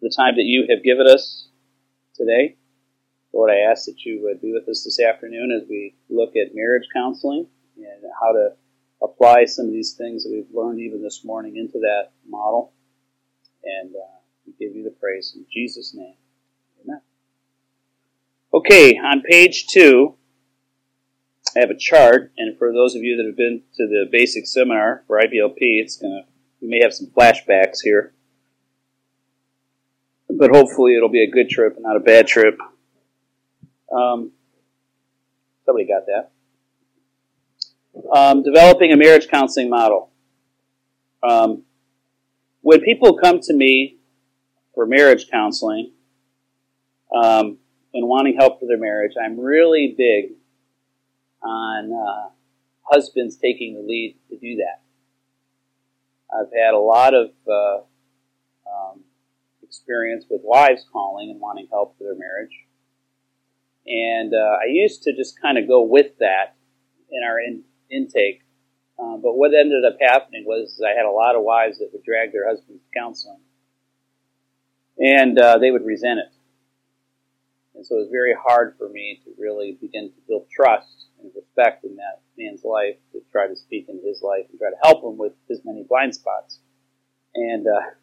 the time that you have given us today. Lord, I ask that you would be with us this afternoon as we look at marriage counseling and how to apply some of these things that we've learned even this morning into that model. And uh, we give you the praise in Jesus' name. Amen. Okay, on page two, I have a chart, and for those of you that have been to the basic seminar for IBLP, it's gonna you may have some flashbacks here, but hopefully it'll be a good trip and not a bad trip. Um, somebody got that. Um, developing a marriage counseling model. Um, when people come to me for marriage counseling um, and wanting help for their marriage, I'm really big on uh, husbands taking the lead to do that. I've had a lot of uh, um, experience with wives calling and wanting help for their marriage. And uh, I used to just kind of go with that in our in, intake. Um, but what ended up happening was I had a lot of wives that would drag their husbands to counseling. And uh, they would resent it. And so it was very hard for me to really begin to build trust and respect in that man's life to try to speak into his life and try to help him with his many blind spots. And, uh,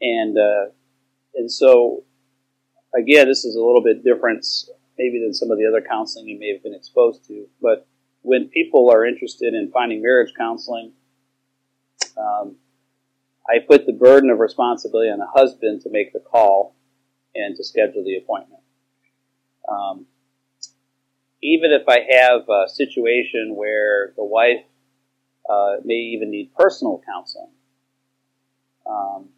and, uh, and so, again, this is a little bit different maybe than some of the other counseling you may have been exposed to. But when people are interested in finding marriage counseling, um, I put the burden of responsibility on the husband to make the call and to schedule the appointment. Um, even if I have a situation where the wife uh, may even need personal counseling, um,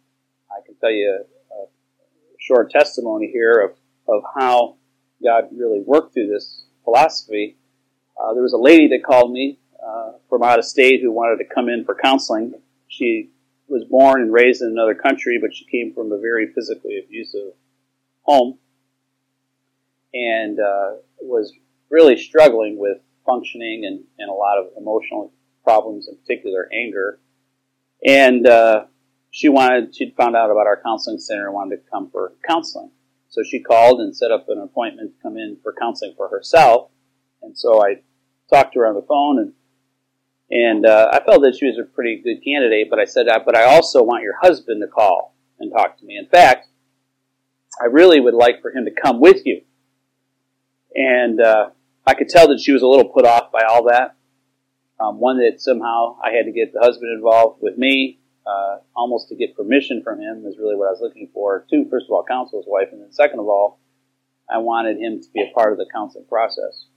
I can tell you a, short testimony here of, of how God really worked through this philosophy. Uh, there was a lady that called me uh, from out of state who wanted to come in for counseling. She was born and raised in another country, but she came from a very physically abusive home and uh, was really struggling with functioning and, and a lot of emotional problems, in particular anger. And uh, she wanted, she found out about our counseling center and wanted to come for counseling. So she called and set up an appointment to come in for counseling for herself. And so I talked to her on the phone and and uh, I felt that she was a pretty good candidate, but I said, that but I also want your husband to call and talk to me. In fact, I really would like for him to come with you. And uh, I could tell that she was a little put off by all that. Um, one that somehow I had to get the husband involved with me, uh, almost to get permission from him is really what I was looking for. Two, first of all, counsel his wife, and then second of all, I wanted him to be a part of the counseling process.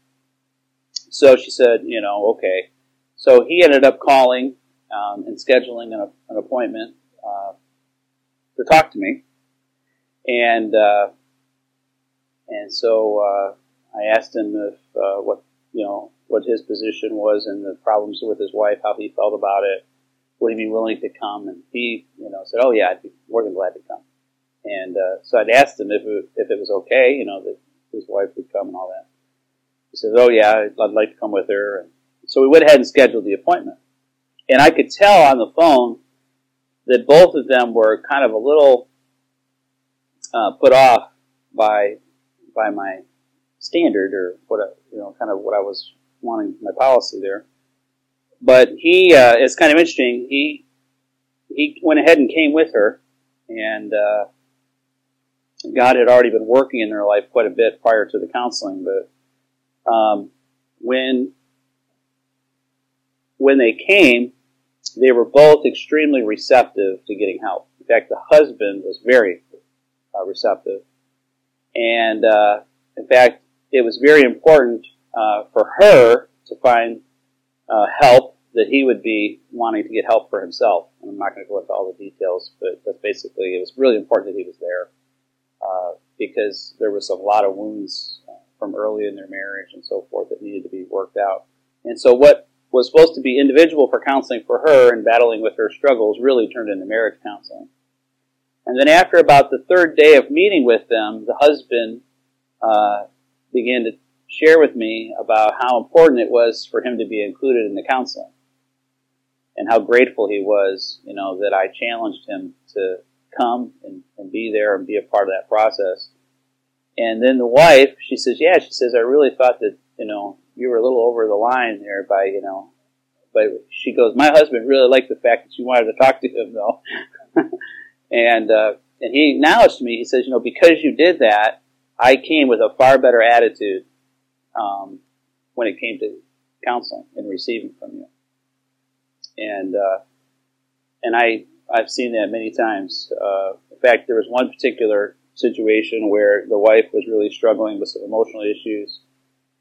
So she said, you know, okay. So he ended up calling um, and scheduling an, an appointment uh, to talk to me, and uh, and so uh, I asked him if uh, what you know what his position was and the problems with his wife, how he felt about it. Would he be willing to come? And he, you know, said, "Oh yeah, I'd be more than glad to come." And uh, so I'd asked him if it, if it was okay, you know, that his wife would come and all that. He says, "Oh yeah, I'd, I'd like to come with her." And so we went ahead and scheduled the appointment. And I could tell on the phone that both of them were kind of a little uh, put off by by my standard or what you know kind of what I was wanting my policy there. But he uh, it's kind of interesting. He he went ahead and came with her, and uh, God had already been working in their life quite a bit prior to the counseling. But um, when when they came, they were both extremely receptive to getting help. In fact, the husband was very uh, receptive, and uh, in fact, it was very important uh, for her to find uh, help that he would be wanting to get help for himself. And I'm not going to go into all the details, but that's basically it was really important that he was there uh, because there was a lot of wounds uh, from early in their marriage and so forth that needed to be worked out. And so what was supposed to be individual for counseling for her and battling with her struggles really turned into marriage counseling. And then after about the third day of meeting with them, the husband uh, began to share with me about how important it was for him to be included in the counseling and how grateful he was, you know, that I challenged him to come and, and be there and be a part of that process. And then the wife, she says, yeah, she says, I really thought that, you know, you were a little over the line there by, you know, but she goes, my husband really liked the fact that you wanted to talk to him though. and, uh, and he acknowledged to me, he says, you know, because you did that, I came with a far better attitude, um, when it came to counseling and receiving from you. And, uh, and I, I've seen that many times. Uh, in fact, there was one particular situation where the wife was really struggling with some emotional issues,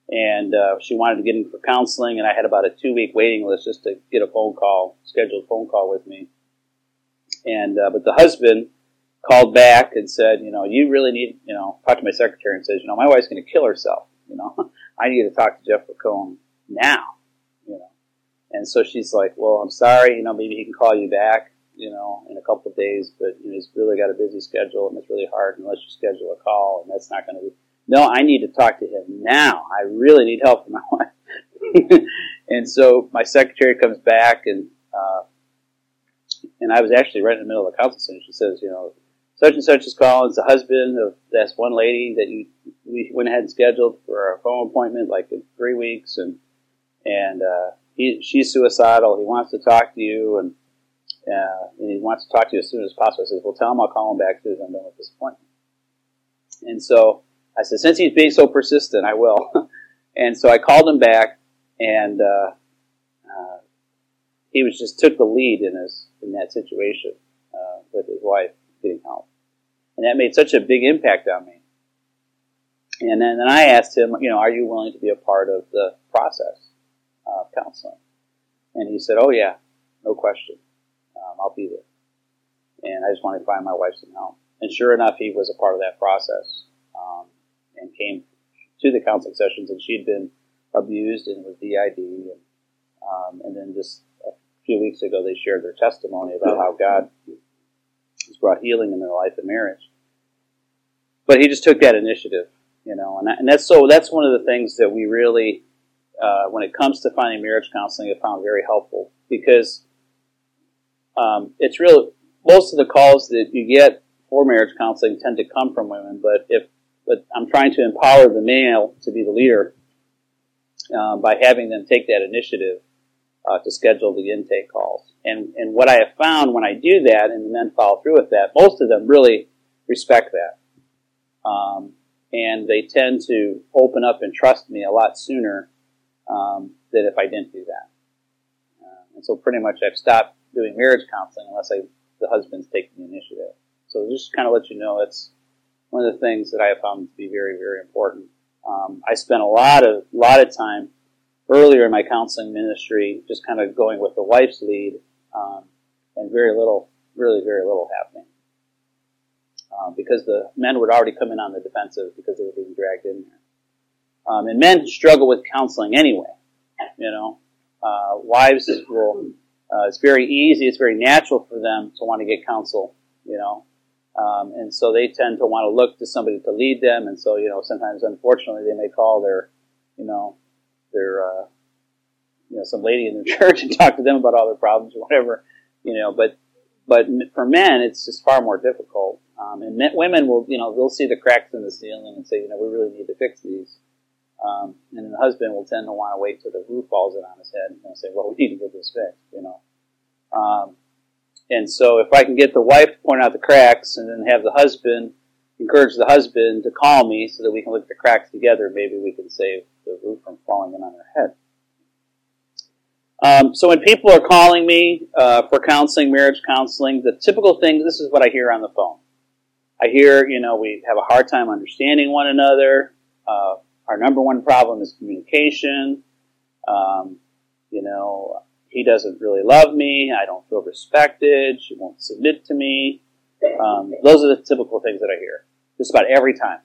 and uh, she wanted to get in for counseling. And I had about a two week waiting list just to get a phone call, scheduled phone call with me. And uh, but the husband called back and said, you know, you really need, you know, talk to my secretary and says, you know, my wife's going to kill herself. You know, I need to talk to Jeff Lacombe now. And so she's like, well, I'm sorry, you know, maybe he can call you back you know, in a couple of days, but you know, he's really got a busy schedule and it's really hard unless you schedule a call and that's not going to be, no, I need to talk to him now. I really need help from my wife. and so my secretary comes back and, uh, and I was actually right in the middle of the consultation. She says, you know, such and such is calling. It's the husband of this one lady that you we went ahead and scheduled for a phone appointment like in three weeks, and and uh, he she's suicidal. He wants to talk to you, and uh, and he wants to talk to you as soon as possible. I says, well, tell him I'll call him back as soon as I'm done with this appointment. And so I said, since he's being so persistent, I will. and so I called him back, and uh, uh, he was just took the lead in his in that situation uh, with his wife getting help, and that made such a big impact on me. And then, then I asked him, you know, are you willing to be a part of the process of counseling? And he said, oh yeah, no question um, I'll be there. And I just wanted to find my wife some help. And sure enough, he was a part of that process um, and came to the counseling sessions. And she'd been abused and was DID. And, um, and then just a few weeks ago, they shared their testimony about how God has brought healing in their life and marriage. But he just took that initiative, you know, and, that, and that's so. That's one of the things that we really, uh, when it comes to finding marriage counseling, have found very helpful because um, it's really Most of the calls that you get for marriage counseling tend to come from women, but if but I'm trying to empower the male to be the leader um, by having them take that initiative uh, to schedule the intake calls. And and what I have found when I do that and the men follow through with that, most of them really respect that, um, and they tend to open up and trust me a lot sooner um, than if I didn't do that. Uh, and so pretty much I've stopped doing marriage counseling unless I, the husband's taking the initiative. So just kind of let you know that's one of the things that I have found to be very, very important. Um, I spent a lot of lot of time earlier in my counseling ministry just kind of going with the wife's lead, um, and very little, really very little happening. Um, because the men would already come in on the defensive because they were being dragged in there. Um, and men struggle with counseling anyway. You know, uh, wives will uh, it's very easy, it's very natural for them to want to get counsel, you know. Um, and so they tend to want to look to somebody to lead them. And so, you know, sometimes unfortunately they may call their, you know, their, uh, you know, some lady in their church and talk to them about all their problems or whatever, you know, but, but for men, it's just far more difficult. Um, and men, women will, you know, they'll see the cracks in the ceiling and say, you know, we really need to fix these. Um, and the husband will tend to want to wait till the roof falls in on his head and say, well, we need to get this fixed, you know. Um, and so if I can get the wife to point out the cracks and then have the husband encourage the husband to call me so that we can look at the cracks together, maybe we can save the roof from falling in on their head. Um, so when people are calling me uh, for counseling, marriage counseling, the typical thing, this is what I hear on the phone. I hear, you know, we have a hard time understanding one another. Uh, our number one problem is communication. Um, you know, he doesn't really love me. I don't feel respected. She won't submit to me. Um, those are the typical things that I hear just about every time.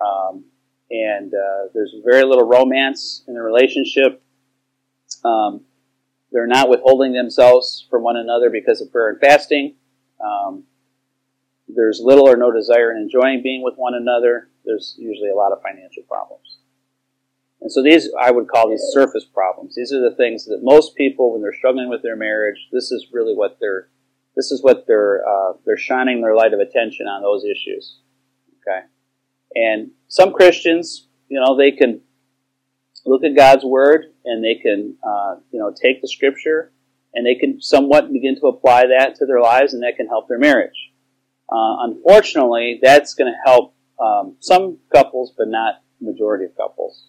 Um, and uh, there's very little romance in the relationship. Um, they're not withholding themselves from one another because of prayer and fasting. Um, there's little or no desire in enjoying being with one another there's usually a lot of financial problems. And so these, I would call these surface problems. These are the things that most people, when they're struggling with their marriage, this is really what they're, this is what they're uh, they're shining their light of attention on those issues. Okay, and some Christians, you know, they can look at God's word and they can uh, you know take the scripture and they can somewhat begin to apply that to their lives, and that can help their marriage. Uh, unfortunately, that's going to help um, some couples, but not majority of couples.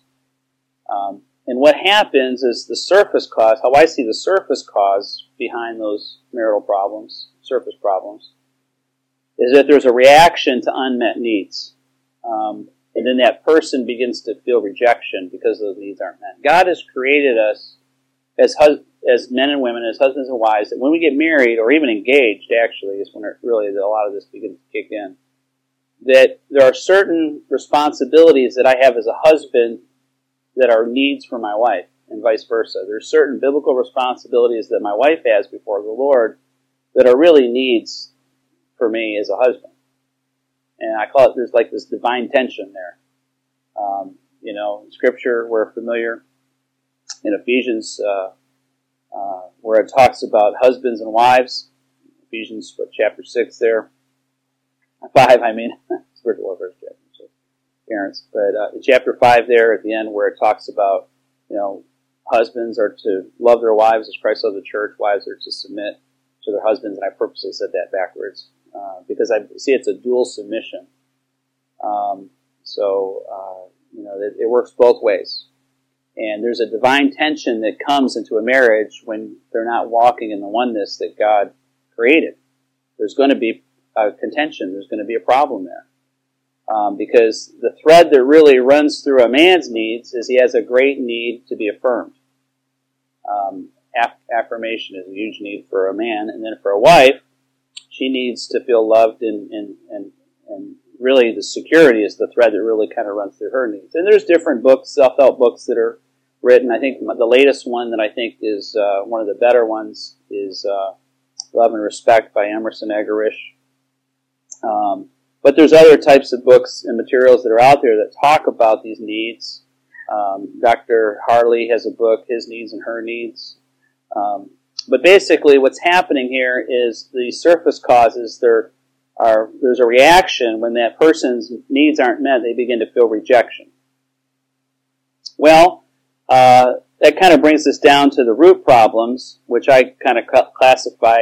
Um, and what happens is the surface cause, how I see the surface cause behind those marital problems, surface problems, is that there's a reaction to unmet needs. Um, and then that person begins to feel rejection because those needs aren't met. God has created us as hus- as men and women, as husbands and wives, that when we get married or even engaged, actually, is when it really a lot of this begins to kick in. That there are certain responsibilities that I have as a husband that are needs for my wife, and vice versa. There's certain biblical responsibilities that my wife has before the Lord that are really needs for me as a husband. And I call it, there's like this divine tension there. Um, you know, scripture, we're familiar in Ephesians, uh, where it talks about husbands and wives. Ephesians, what, chapter 6 there? 5, I mean. Warfare chapter 6. Parents. But uh, chapter 5 there at the end where it talks about, you know, husbands are to love their wives as Christ loved the church, wives are to submit to their husbands, and I purposely said that backwards uh, because I see it's a dual submission. Um, so, uh, you know, it, it works both ways. And there's a divine tension that comes into a marriage when they're not walking in the oneness that God created. There's going to be a contention. There's going to be a problem there. Um, because the thread that really runs through a man's needs is he has a great need to be affirmed. Um, aff- affirmation is a huge need for a man, and then for a wife, she needs to feel loved and, and, and, and really the security is the thread that really kind of runs through her needs. And there's different books, self-help books that are written. I think the latest one that I think is uh, one of the better ones is uh, Love and Respect by Emerson Eggerichs. Um, but there's other types of books and materials that are out there that talk about these needs. Um, Dr. Harley has a book, His Needs and Her Needs. Um, but basically, what's happening here is the surface causes there are there's a reaction when that person's needs aren't met. They begin to feel rejection. Well, uh, that kind of brings us down to the root problems, which I kind of classify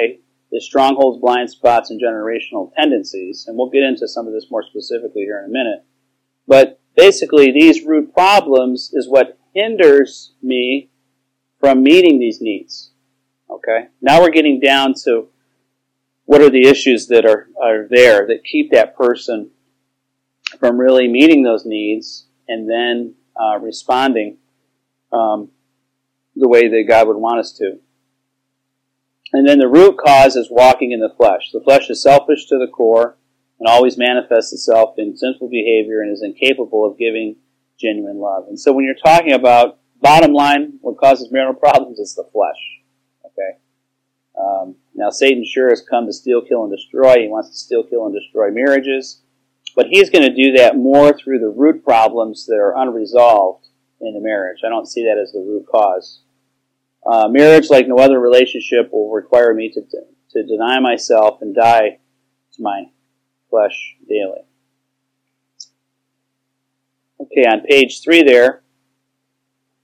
as strongholds, blind spots, and generational tendencies. And we'll get into some of this more specifically here in a minute. But basically, these root problems is what hinders me from meeting these needs. Okay? Now we're getting down to what are the issues that are, are there that keep that person from really meeting those needs and then uh, responding um, the way that God would want us to. And then the root cause is walking in the flesh. The flesh is selfish to the core and always manifests itself in sinful behavior and is incapable of giving genuine love. And so when you're talking about bottom line, what causes marital problems is the flesh. Um, now Satan sure has come to steal, kill, and destroy. He wants to steal, kill, and destroy marriages. But he's going to do that more through the root problems that are unresolved in the marriage. I don't see that as the root cause. Uh, marriage, like no other relationship, will require me to, to deny myself and die to my flesh daily. Okay, on page three there.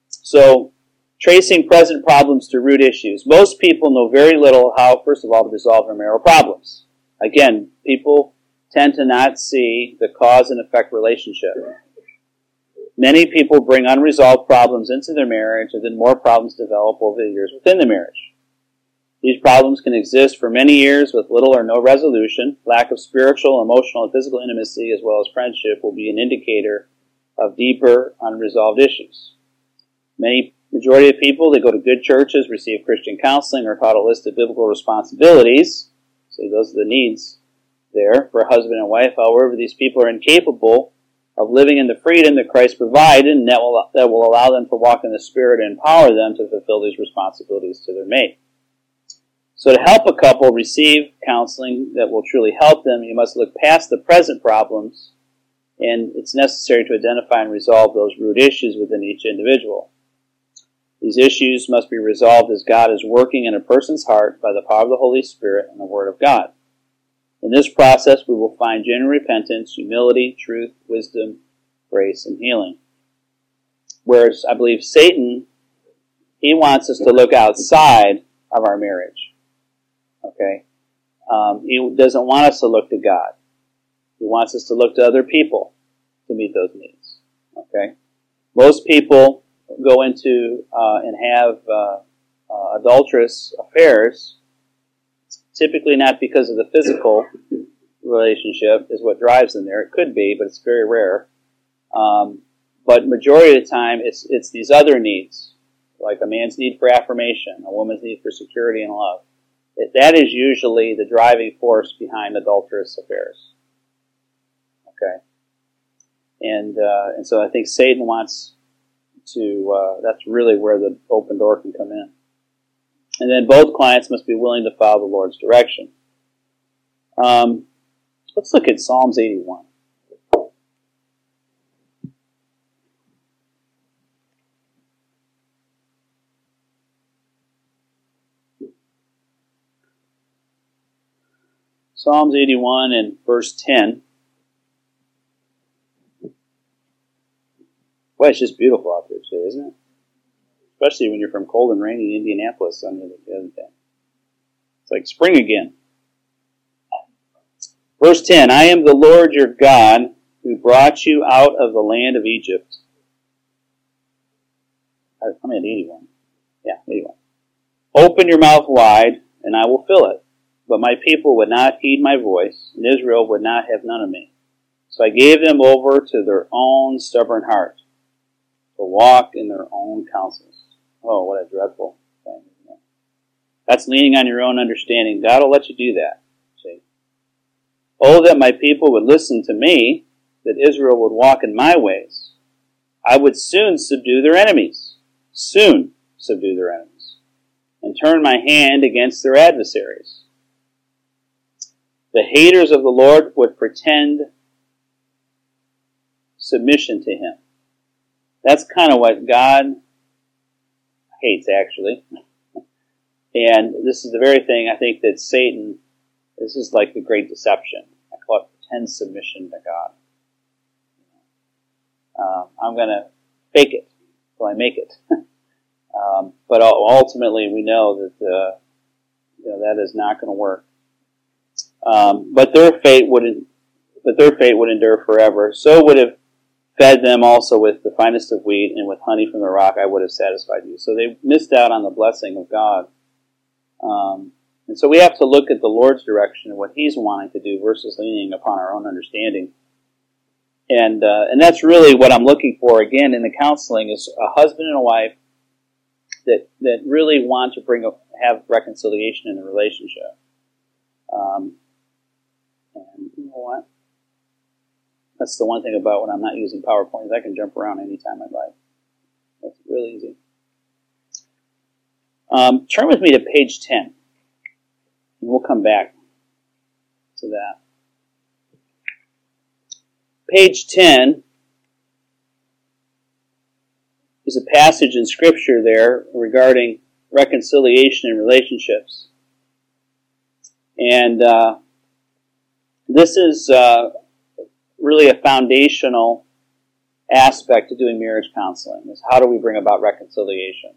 So, tracing present problems to root issues. Most people know very little how, first of all, to resolve their marital problems. Again, people tend to not see the cause and effect relationship. Many people bring unresolved problems into their marriage, and then more problems develop over the years within the marriage. These problems can exist for many years with little or no resolution. Lack of spiritual, emotional, and physical intimacy, as well as friendship, will be an indicator of deeper, unresolved issues. Many majority of people that go to good churches, receive Christian counseling, are taught a list of biblical responsibilities. See, those are the needs there for a husband and wife. However, these people are incapable of living in the freedom that Christ provided, and that will, that will allow them to walk in the Spirit and empower them to fulfill these responsibilities to their mate. So to help a couple receive counseling that will truly help them, you must look past the present problems, and it's necessary to identify and resolve those root issues within each individual. These issues must be resolved as God is working in a person's heart by the power of the Holy Spirit and the Word of God. In this process, we will find genuine repentance, humility, truth, wisdom, grace, and healing. Whereas I believe Satan, he wants us to look outside of our marriage. Okay? Um, he doesn't want us to look to God. He wants us to look to other people to meet those needs. Okay? Most people go into uh, and have uh, uh, adulterous affairs, typically not because of the physical relationship is what drives them there. It could be, but it's very rare. Um, but majority of the time, it's it's these other needs, like a man's need for affirmation, a woman's need for security and love. It, that is usually the driving force behind adulterous affairs. Okay, and uh, and so I think Satan wants to. Uh, that's really where the open door can come in. And then both clients must be willing to follow the Lord's direction. Um, let's look at Psalms 81. Psalms 81 and verse 10. Boy, it's just beautiful out there today, isn't it? Especially when you're from cold and rainy Indianapolis the other day. It's like spring again. Verse 10 I am the Lord your God who brought you out of the land of Egypt. I'm at 81. Yeah, 81. Open your mouth wide, and I will fill it. But my people would not heed my voice, and Israel would not have none of me. So I gave them over to their own stubborn heart, to walk in their own counsels. Oh, what a dreadful thing. That's leaning on your own understanding. God will let you do that. See? Oh, that my people would listen to me, that Israel would walk in my ways. I would soon subdue their enemies. Soon subdue their enemies. And turn my hand against their adversaries. The haters of the Lord would pretend submission to Him. That's kind of what God hates, actually. And this is the very thing I think that Satan, this is like the great deception. I call it pretend submission to God. Um, I'm going to fake it till I make it. um, but ultimately, we know that uh, you know, that is not going to work. Um, but their fate would but their fate would endure forever. So would have fed them also with the finest of wheat and with honey from the rock. I would have satisfied you. So they missed out on the blessing of God. Um, and so we have to look at the Lord's direction and what He's wanting to do versus leaning upon our own understanding. And uh, and that's really what I'm looking for again in the counseling is a husband and a wife that that really want to bring a, have reconciliation in the relationship. Um, and you know what? That's the one thing about when I'm not using PowerPoint is I can jump around anytime I like. That's really easy. Um, turn with me to page 10. And we'll come back to that. Page 10 is a passage in Scripture there regarding reconciliation and relationships. And uh, this is uh, really a foundational aspect to doing marriage counseling is how do we bring about reconciliation?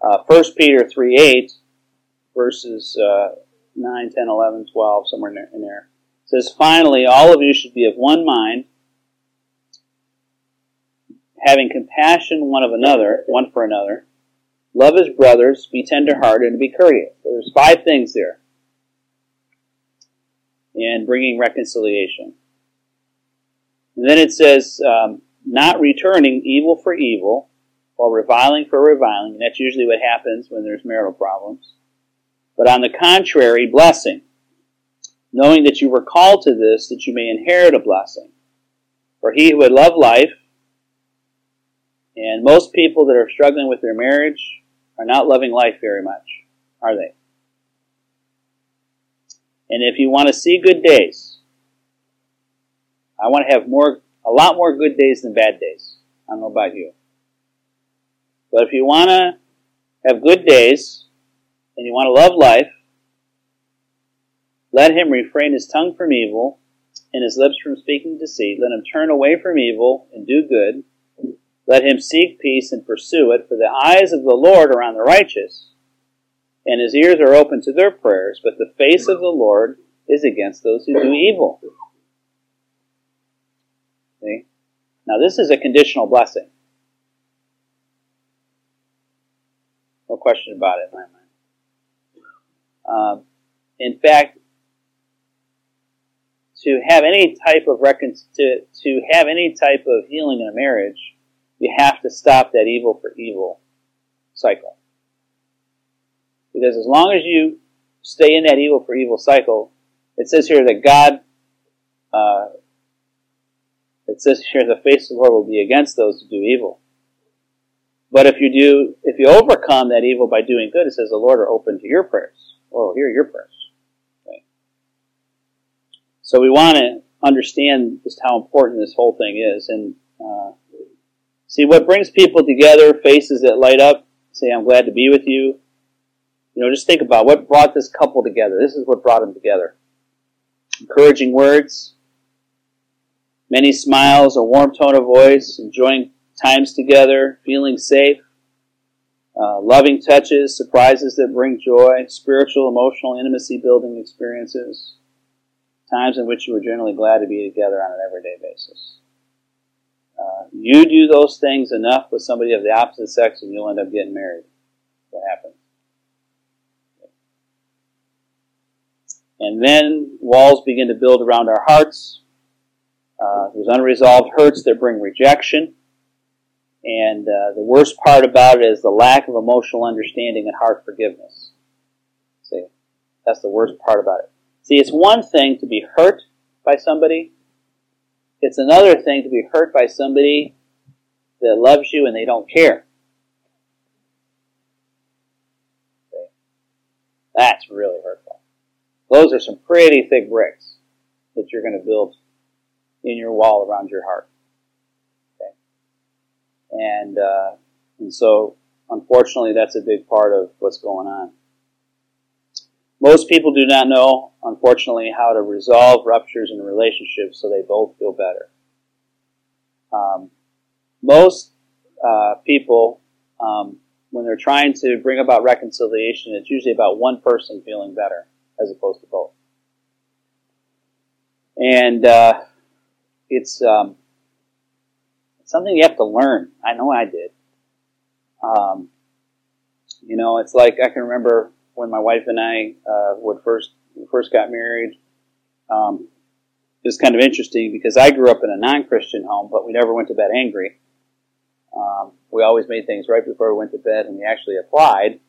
Uh, 1 peter 3 8 verses uh, 9 10 11 12 somewhere in there, in there says finally all of you should be of one mind having compassion one of another one for another. Love as brothers be tenderhearted and be courteous. There's five things there and bringing reconciliation. And then it says, um, not returning evil for evil or reviling for reviling. And that's usually what happens when there's marital problems. But on the contrary, blessing, knowing that you were called to this, that you may inherit a blessing. For he who would love life, and most people that are struggling with their marriage are not loving life very much, are they? And if you want to see good days, I want to have more, a lot more good days than bad days. I don't know about you. But if you want to have good days and you want to love life, let him refrain his tongue from evil and his lips from speaking deceit. Let him turn away from evil and do good. Let him seek peace and pursue it, for the eyes of the Lord are on the righteous, and his ears are open to their prayers, but the face of the Lord is against those who do evil. See? Now, this is a conditional blessing. No question about it in my mind. Um, in fact, to have any type of recon- to, to have any type of healing in a marriage, you have to stop that evil for evil cycle. Because as long as you stay in that evil for evil cycle, it says here that God, uh, it says here the face of the Lord will be against those who do evil. But if you do, if you overcome that evil by doing good, it says the Lord are open to your prayers. Or hear your prayers. Okay. So we want to understand just how important this whole thing is. And uh, see what brings people together, faces that light up, say, I'm glad to be with you. You know, just think about what brought this couple together. This is what brought them together. Encouraging words, many smiles, a warm tone of voice, enjoying times together, feeling safe, uh, loving touches, surprises that bring joy, spiritual, emotional, intimacy building experiences, times in which you were generally glad to be together on an everyday basis. Uh, you do those things enough with somebody of the opposite sex and you'll end up getting married. What happens? And then walls begin to build around our hearts. Uh, there's unresolved hurts that bring rejection. And uh, the worst part about it is the lack of emotional understanding and heart forgiveness. See, that's the worst part about it. See, it's one thing to be hurt by somebody. It's another thing to be hurt by somebody that loves you and they don't care. Okay. That's really hurtful. Those are some pretty thick bricks that you're going to build in your wall around your heart. Okay. And, uh, and so, unfortunately, that's a big part of what's going on. Most people do not know, unfortunately, how to resolve ruptures in relationships so they both feel better. Um, most uh, people, um, when they're trying to bring about reconciliation, it's usually about one person feeling better as opposed to both. And uh, it's, um, it's something you have to learn. I know I did. Um, you know, it's like I can remember when my wife and I uh, would first first got married. Um, it was kind of interesting because I grew up in a non-Christian home, but we never went to bed angry. Um, we always made things right before we went to bed, and we actually applied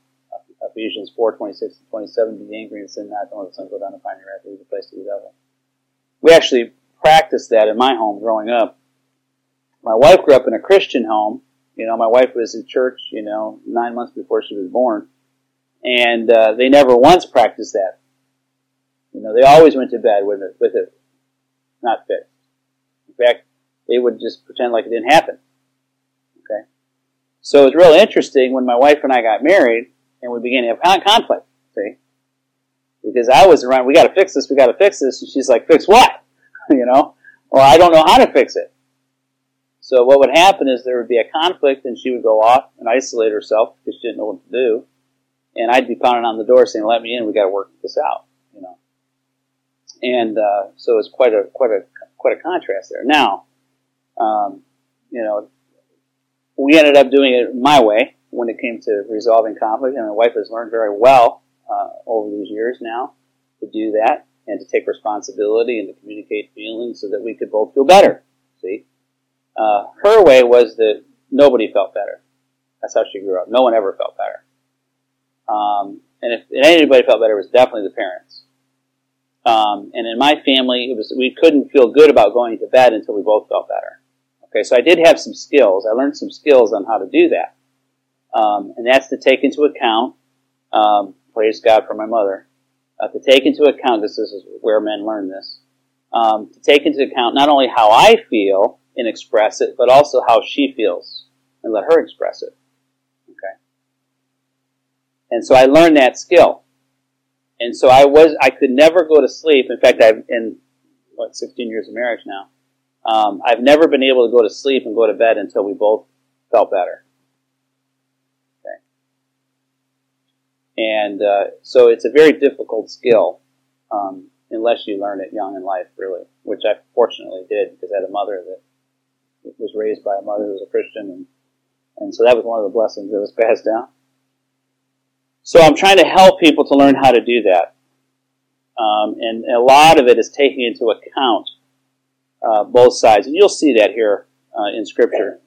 Ephesians 4, 26 and 27, be angry and sin not, don't let the sun go down find your wrath, leave the place to the devil. We actually practiced that in my home growing up. My wife grew up in a Christian home. You know, my wife was in church, you know, nine months before she was born and uh, they never once practiced that. You know, they always went to bed with it, with it not fixed. In fact, they would just pretend like it didn't happen. Okay, so it was real interesting when my wife and I got married, and we began to have conflict. See, because I was around, we got to fix this, we got to fix this, and she's like, fix what? you know, or I don't know how to fix it. So what would happen is there would be a conflict, and she would go off and isolate herself because she didn't know what to do and I'd be pounding on the door saying, "Let me in. We got to work this out." You know, and uh, so it's quite a quite a quite a contrast there. Now, um, you know, we ended up doing it my way when it came to resolving conflict, and my wife has learned very well uh, over these years now to do that and to take responsibility and to communicate feelings so that we could both feel better. See, uh, her way was that nobody felt better. That's how she grew up. No one ever felt better. Um, and if anybody felt better, it was definitely the parents. Um, and in my family, it was we couldn't feel good about going to bed until we both felt better. Okay, so I did have some skills. I learned some skills on how to do that, um, and that's to take into account. Um, praise God for my mother. Uh, to take into account this is where men learn this. Um, to take into account not only how I feel and express it, but also how she feels, and let her express it. Okay. And so I learned that skill. And so I was, I could never go to sleep. In fact, I've, in, what, 16 years of marriage now, um, I've never been able to go to sleep and go to bed until we both felt better. And, uh, so it's a very difficult skill, um, unless you learn it young in life, really, which I fortunately did because I had a mother that was raised by a mother who was a Christian and, and so that was one of the blessings that was passed down. So I'm trying to help people to learn how to do that. Um, and a lot of it is taking into account uh, both sides. And you'll see that here uh, in Scripture.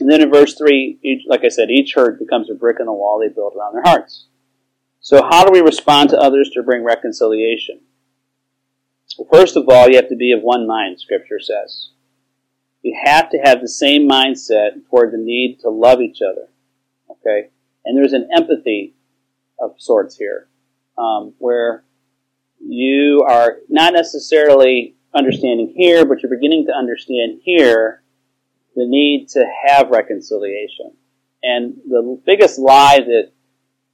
And then in verse 3, each, like I said, each hurt becomes a brick in the wall they build around their hearts. So how do we respond to others to bring reconciliation? Well, first of all, you have to be of one mind, Scripture says. You have to have the same mindset toward the need to love each other. Okay? And there's an empathy of sorts here, um, where you are not necessarily understanding here, but you're beginning to understand here the need to have reconciliation. And the biggest lie that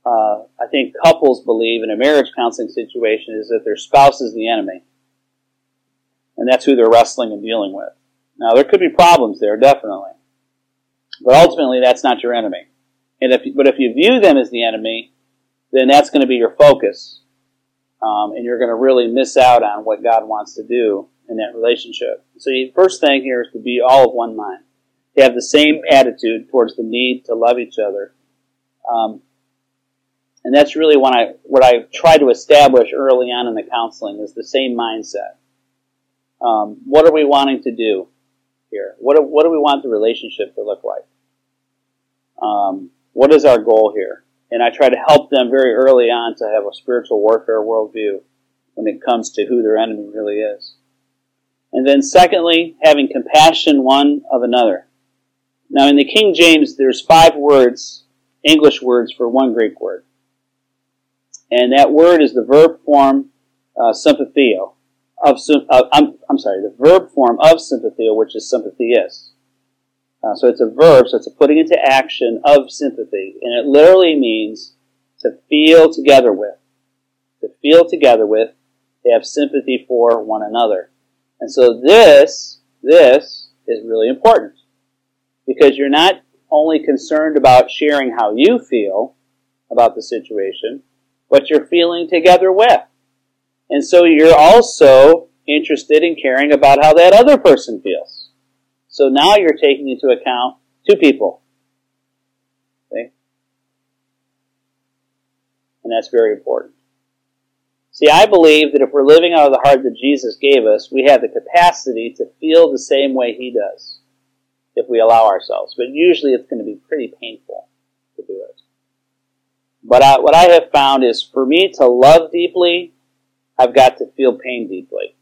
uh, I think couples believe in a marriage counseling situation is that their spouse is the enemy. And that's who they're wrestling and dealing with. Now, there could be problems there, definitely. But ultimately, that's not your enemy. And if, but if you view them as the enemy, then that's going to be your focus. Um, and you're going to really miss out on what God wants to do in that relationship. So the first thing here is to be all of one mind. To have the same attitude towards the need to love each other. Um, and that's really what I, what I try to establish early on in the counseling is the same mindset. Um, what are we wanting to do here? What do, what do we want the relationship to look like? Um, what is our goal here? And I try to help them very early on to have a spiritual warfare worldview when it comes to who their enemy really is. And then secondly, having compassion one of another. Now in the King James, there's five words, English words for one Greek word. And that word is the verb form uh, sympatheo. Of, uh, I'm, I'm sorry, the verb form of sympatheo, which is sympathies. Uh, so it's a verb, so it's a putting into action of sympathy. And it literally means to feel together with. To feel together with, to have sympathy for one another. And so this, this is really important. Because you're not only concerned about sharing how you feel about the situation, but you're feeling together with. And so you're also interested in caring about how that other person feels. So now you're taking into account two people. Okay? And that's very important. See, I believe that if we're living out of the heart that Jesus gave us, we have the capacity to feel the same way He does if we allow ourselves. But usually it's going to be pretty painful to do it. But I, what I have found is for me to love deeply, I've got to feel pain deeply.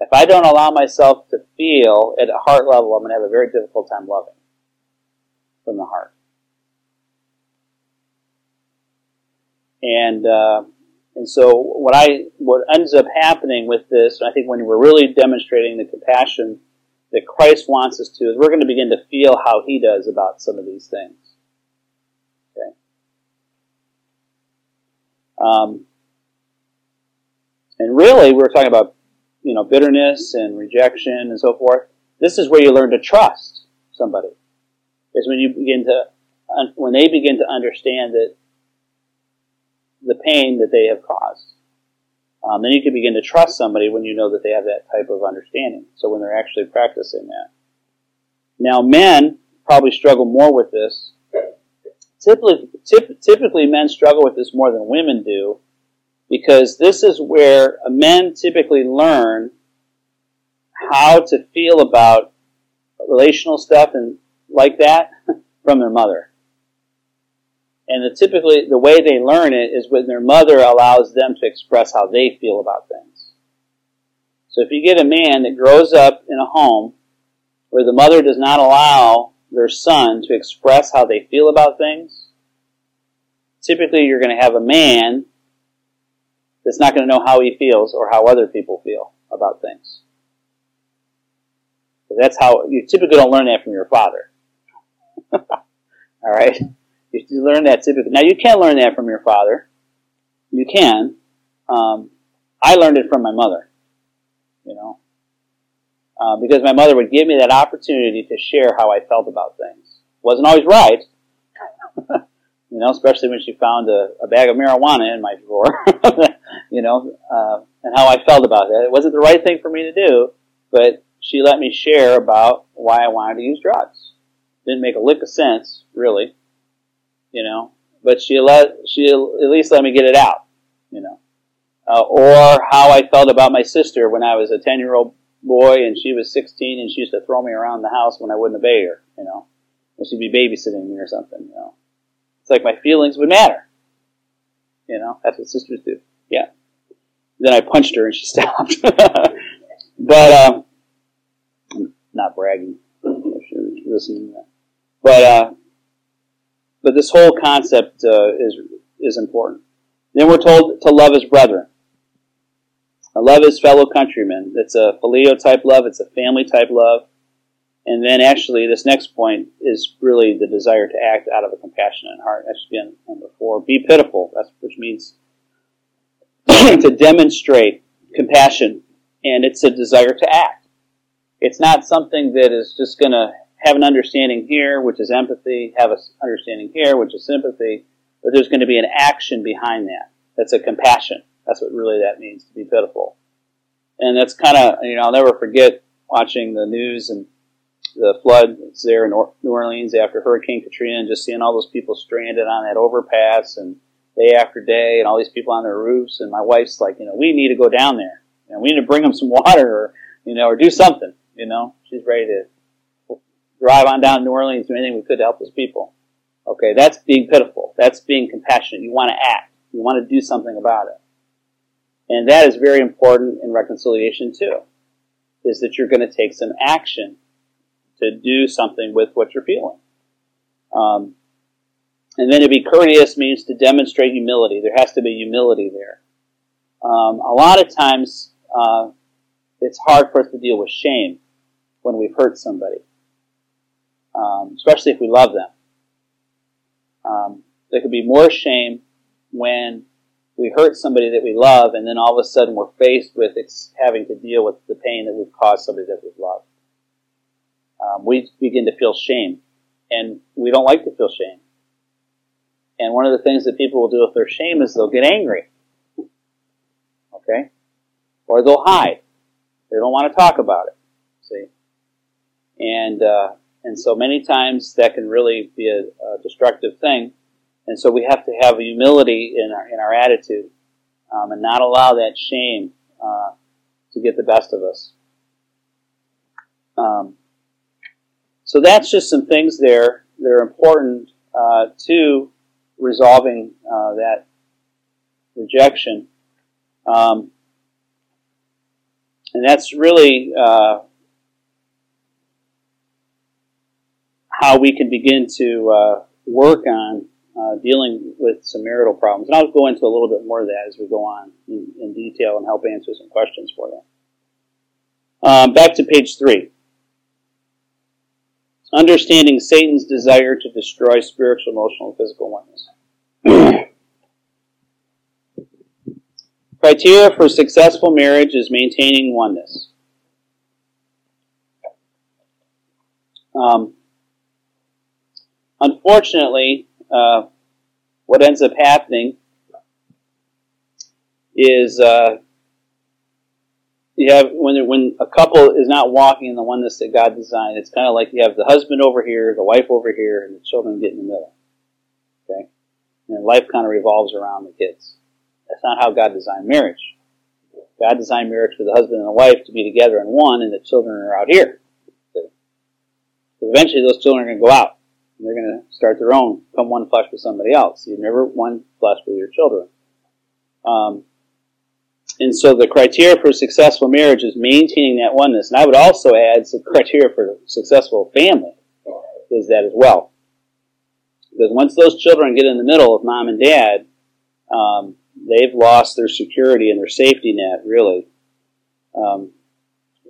If I don't allow myself to feel at a heart level, I'm going to have a very difficult time loving from the heart. And uh, and so what I what ends up happening with this, I think when we're really demonstrating the compassion that Christ wants us to, is we're going to begin to feel how He does about some of these things. Okay. Um, and really, we're talking about you know, bitterness and rejection and so forth, this is where you learn to trust somebody. Is when you begin to, when they begin to understand that the pain that they have caused. Um, then you can begin to trust somebody when you know that they have that type of understanding. So when they're actually practicing that. Now, men probably struggle more with this. Typically, typically, men struggle with this more than women do because this is where men typically learn how to feel about relational stuff and like that from their mother. And the, typically, the way they learn it is when their mother allows them to express how they feel about things. So if you get a man that grows up in a home where the mother does not allow their son to express how they feel about things, typically you're going to have a man that's not going to know how he feels or how other people feel about things. that's how you typically don't learn that from your father. All right? You learn that typically. Now, you can learn that from your father. You can. Um, I learned it from my mother, you know, uh, because my mother would give me that opportunity to share how I felt about things. Wasn't always right, you know, especially when she found a, a bag of marijuana in my drawer, you know, uh, and how I felt about that. It wasn't the right thing for me to do, but she let me share about why I wanted to use drugs. Didn't make a lick of sense, really, you know, but she let she at least let me get it out, you know, uh, or how I felt about my sister when I was a ten year old boy and she was sixteen and she used to throw me around the house when I wouldn't obey her, you know, and she'd be babysitting me or something, you know. It's like my feelings would matter, you know. That's what sisters do. Yeah. Then I punched her and she stopped. but um, not bragging. listening to that. But uh, but this whole concept uh, is is important. Then we're told to love his brethren. Love his fellow countrymen. It's a phileo type love. It's a family type love. And then actually, this next point is really the desire to act out of a compassionate heart. That's again number four. Be pitiful. That's which means to demonstrate compassion, and it's a desire to act. It's not something that is just going to have an understanding here, which is empathy, have an understanding here, which is sympathy, but there's going to be an action behind that. That's a compassion. That's what really that means to be pitiful. And that's kind of, you know, I'll never forget watching the news and the floods there in New Orleans after Hurricane Katrina and just seeing all those people stranded on that overpass and day after day and all these people on their roofs. And my wife's like, you know, we need to go down there and we need to bring them some water or, you know, or do something, you know, she's ready to drive on down to New Orleans, do anything we could to help those people. Okay, that's being pitiful. That's being compassionate. You want to act. You want to do something about it. And that is very important in reconciliation too, is that you're going to take some action to do something with what you're feeling. Um, and then to be courteous means to demonstrate humility. There has to be humility there. Um, a lot of times, uh, it's hard for us to deal with shame when we've hurt somebody, um, especially if we love them. Um, there could be more shame when we hurt somebody that we love, and then all of a sudden we're faced with having to deal with the pain that we've caused somebody that we've loved. Um, we begin to feel shame, and we don't like to feel shame. And one of the things that people will do if they're shame is they'll get angry. Okay? Or they'll hide. They don't want to talk about it. See? And, uh, and so many times that can really be a, a, destructive thing. And so we have to have humility in our, in our attitude um, and not allow that shame uh, to get the best of us. Um, so that's just some things there that are important uh, to resolving uh, that rejection. Um, and that's really uh, how we can begin to uh, work on uh, dealing with some marital problems. And I'll go into a little bit more of that as we go on in, in detail and help answer some questions for you. Um, back to page three. Understanding Satan's desire to destroy spiritual, emotional, and physical oneness. Criteria for successful marriage is maintaining oneness. Um, unfortunately, uh, what ends up happening is uh, you have when when a couple is not walking in the oneness that God designed, it's kind of like you have the husband over here, the wife over here, and the children get in the middle. Okay, and life kind of revolves around the kids. That's not how God designed marriage. God designed marriage for the husband and the wife to be together in one, and the children are out here. So eventually, those children are going to go out. And they're going to start their own, come one flesh with somebody else. You're never one flesh with your children. Um, and so the criteria for successful marriage is maintaining that oneness. And I would also add some criteria for successful family is that as well. Because once those children get in the middle of mom and dad, um, they've lost their security and their safety net, really. Um,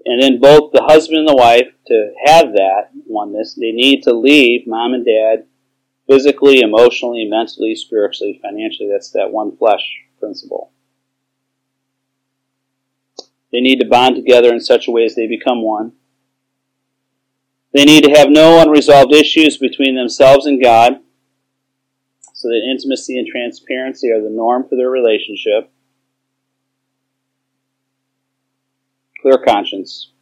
and then both the husband and the wife, to have that oneness, they need to leave mom and dad physically, emotionally, mentally, spiritually, financially. That's that one flesh principle. They need to bond together in such a way as they become one. They need to have no unresolved issues between themselves and God, so that intimacy and transparency are the norm for their relationship. Clear conscience.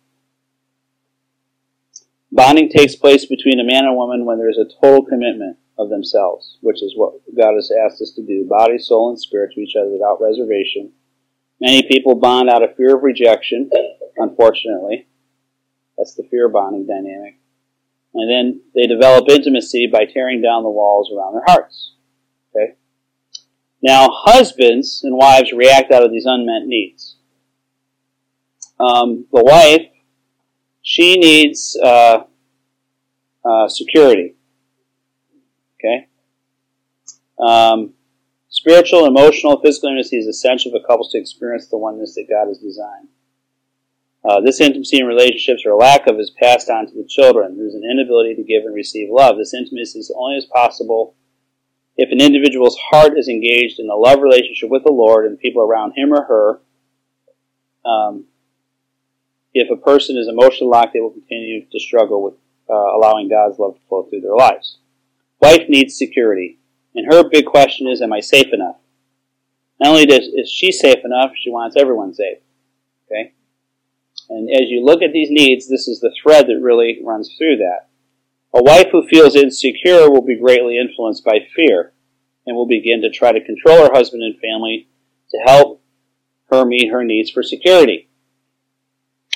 Bonding takes place between a man and woman when there is a total commitment of themselves, which is what God has asked us to do body, soul, and spirit to each other without reservation. Many people bond out of fear of rejection, unfortunately. That's the fear bonding dynamic. And then they develop intimacy by tearing down the walls around their hearts. Okay? Now, husbands and wives react out of these unmet needs. Um, the wife, she needs uh, uh, security. Okay? Um, spiritual, emotional, physical intimacy is essential for couples to experience the oneness that God has designed. Uh, this intimacy in relationships or lack of is passed on to the children. There's an inability to give and receive love. This intimacy is only as possible if an individual's heart is engaged in a love relationship with the Lord and people around him or her. Um, if a person is emotionally locked, they will continue to struggle with uh, allowing God's love to flow through their lives. Wife needs security, and her big question is, am I safe enough? Not only does, is she safe enough, she wants everyone safe. Okay? And as you look at these needs, this is the thread that really runs through that. A wife who feels insecure will be greatly influenced by fear and will begin to try to control her husband and family to help her meet her needs for security.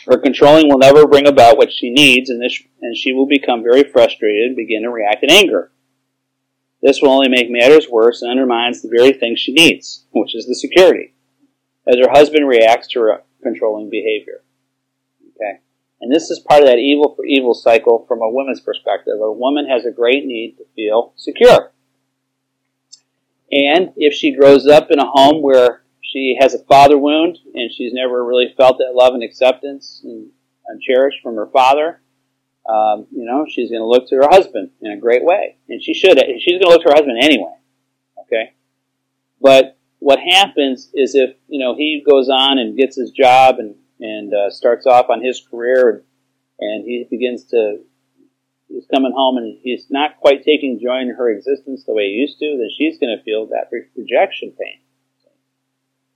Her controlling will never bring about what she needs, and, this, and she will become very frustrated and begin to react in anger. This will only make matters worse and undermines the very thing she needs, which is the security, as her husband reacts to her controlling behavior. Okay? And this is part of that evil for evil cycle from a woman's perspective. A woman has a great need to feel secure. And if she grows up in a home where she has a father wound and she's never really felt that love and acceptance and, and cherished from her father, um, you know, she's going to look to her husband in a great way. And she should. She's going to look to her husband anyway. Okay? But what happens is if, you know, he goes on and gets his job and, and uh, starts off on his career and, and he begins to, he's coming home and he's not quite taking joy in her existence the way he used to, then she's going to feel that rejection pain.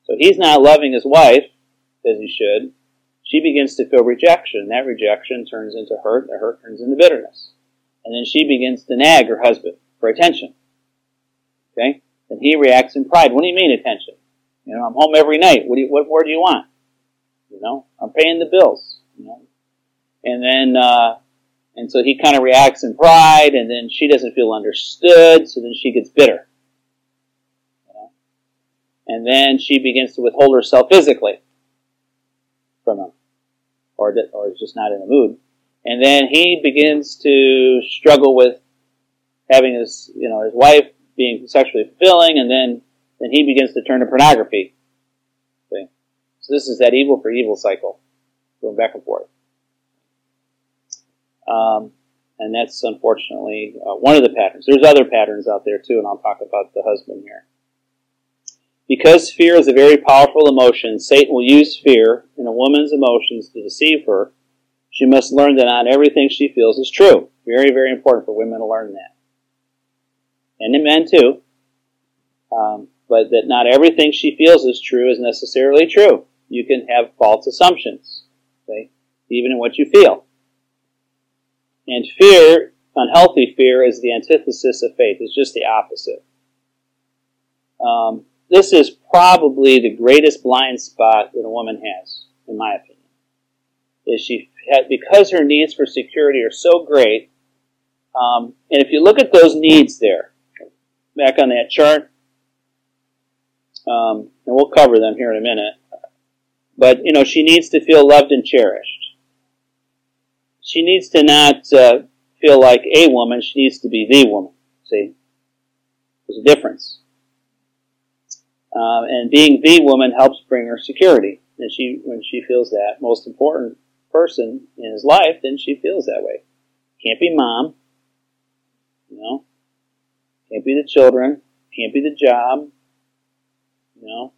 So he's not loving his wife as he should she begins to feel rejection. That rejection turns into hurt, and hurt turns into bitterness. And then she begins to nag her husband for attention. Okay? And he reacts in pride. What do you mean attention? You know, I'm home every night. What, do you, what more do you want? You know, I'm paying the bills. You know, and then uh, and so he kind of reacts in pride, and then she doesn't feel understood, so then she gets bitter. And then she begins to withhold herself physically from him or, or is just not in the mood. And then he begins to struggle with having his, you know, his wife being sexually fulfilling, and then, then he begins to turn to pornography. Okay? So this is that evil for evil cycle, going back and forth. Um, and that's unfortunately uh, one of the patterns. There's other patterns out there too, and I'll talk about the husband here. Because fear is a very powerful emotion, Satan will use fear in a woman's emotions to deceive her. She must learn that not everything she feels is true. Very, very important for women to learn that. And in men too. Um, but that not everything she feels is true is necessarily true. You can have false assumptions, okay? even in what you feel. And fear, unhealthy fear, is the antithesis of faith. It's just the opposite. Um, this is probably the greatest blind spot that a woman has, in my opinion. Is she because her needs for security are so great, um, and if you look at those needs there, back on that chart, um, and we'll cover them here in a minute. But you know, she needs to feel loved and cherished. She needs to not uh, feel like a woman; she needs to be the woman. See, there's a difference. Um, and being the woman helps bring her security. And she, when she feels that most important person in his life, then she feels that way. Can't be mom, you know. Can't be the children. Can't be the job. You know,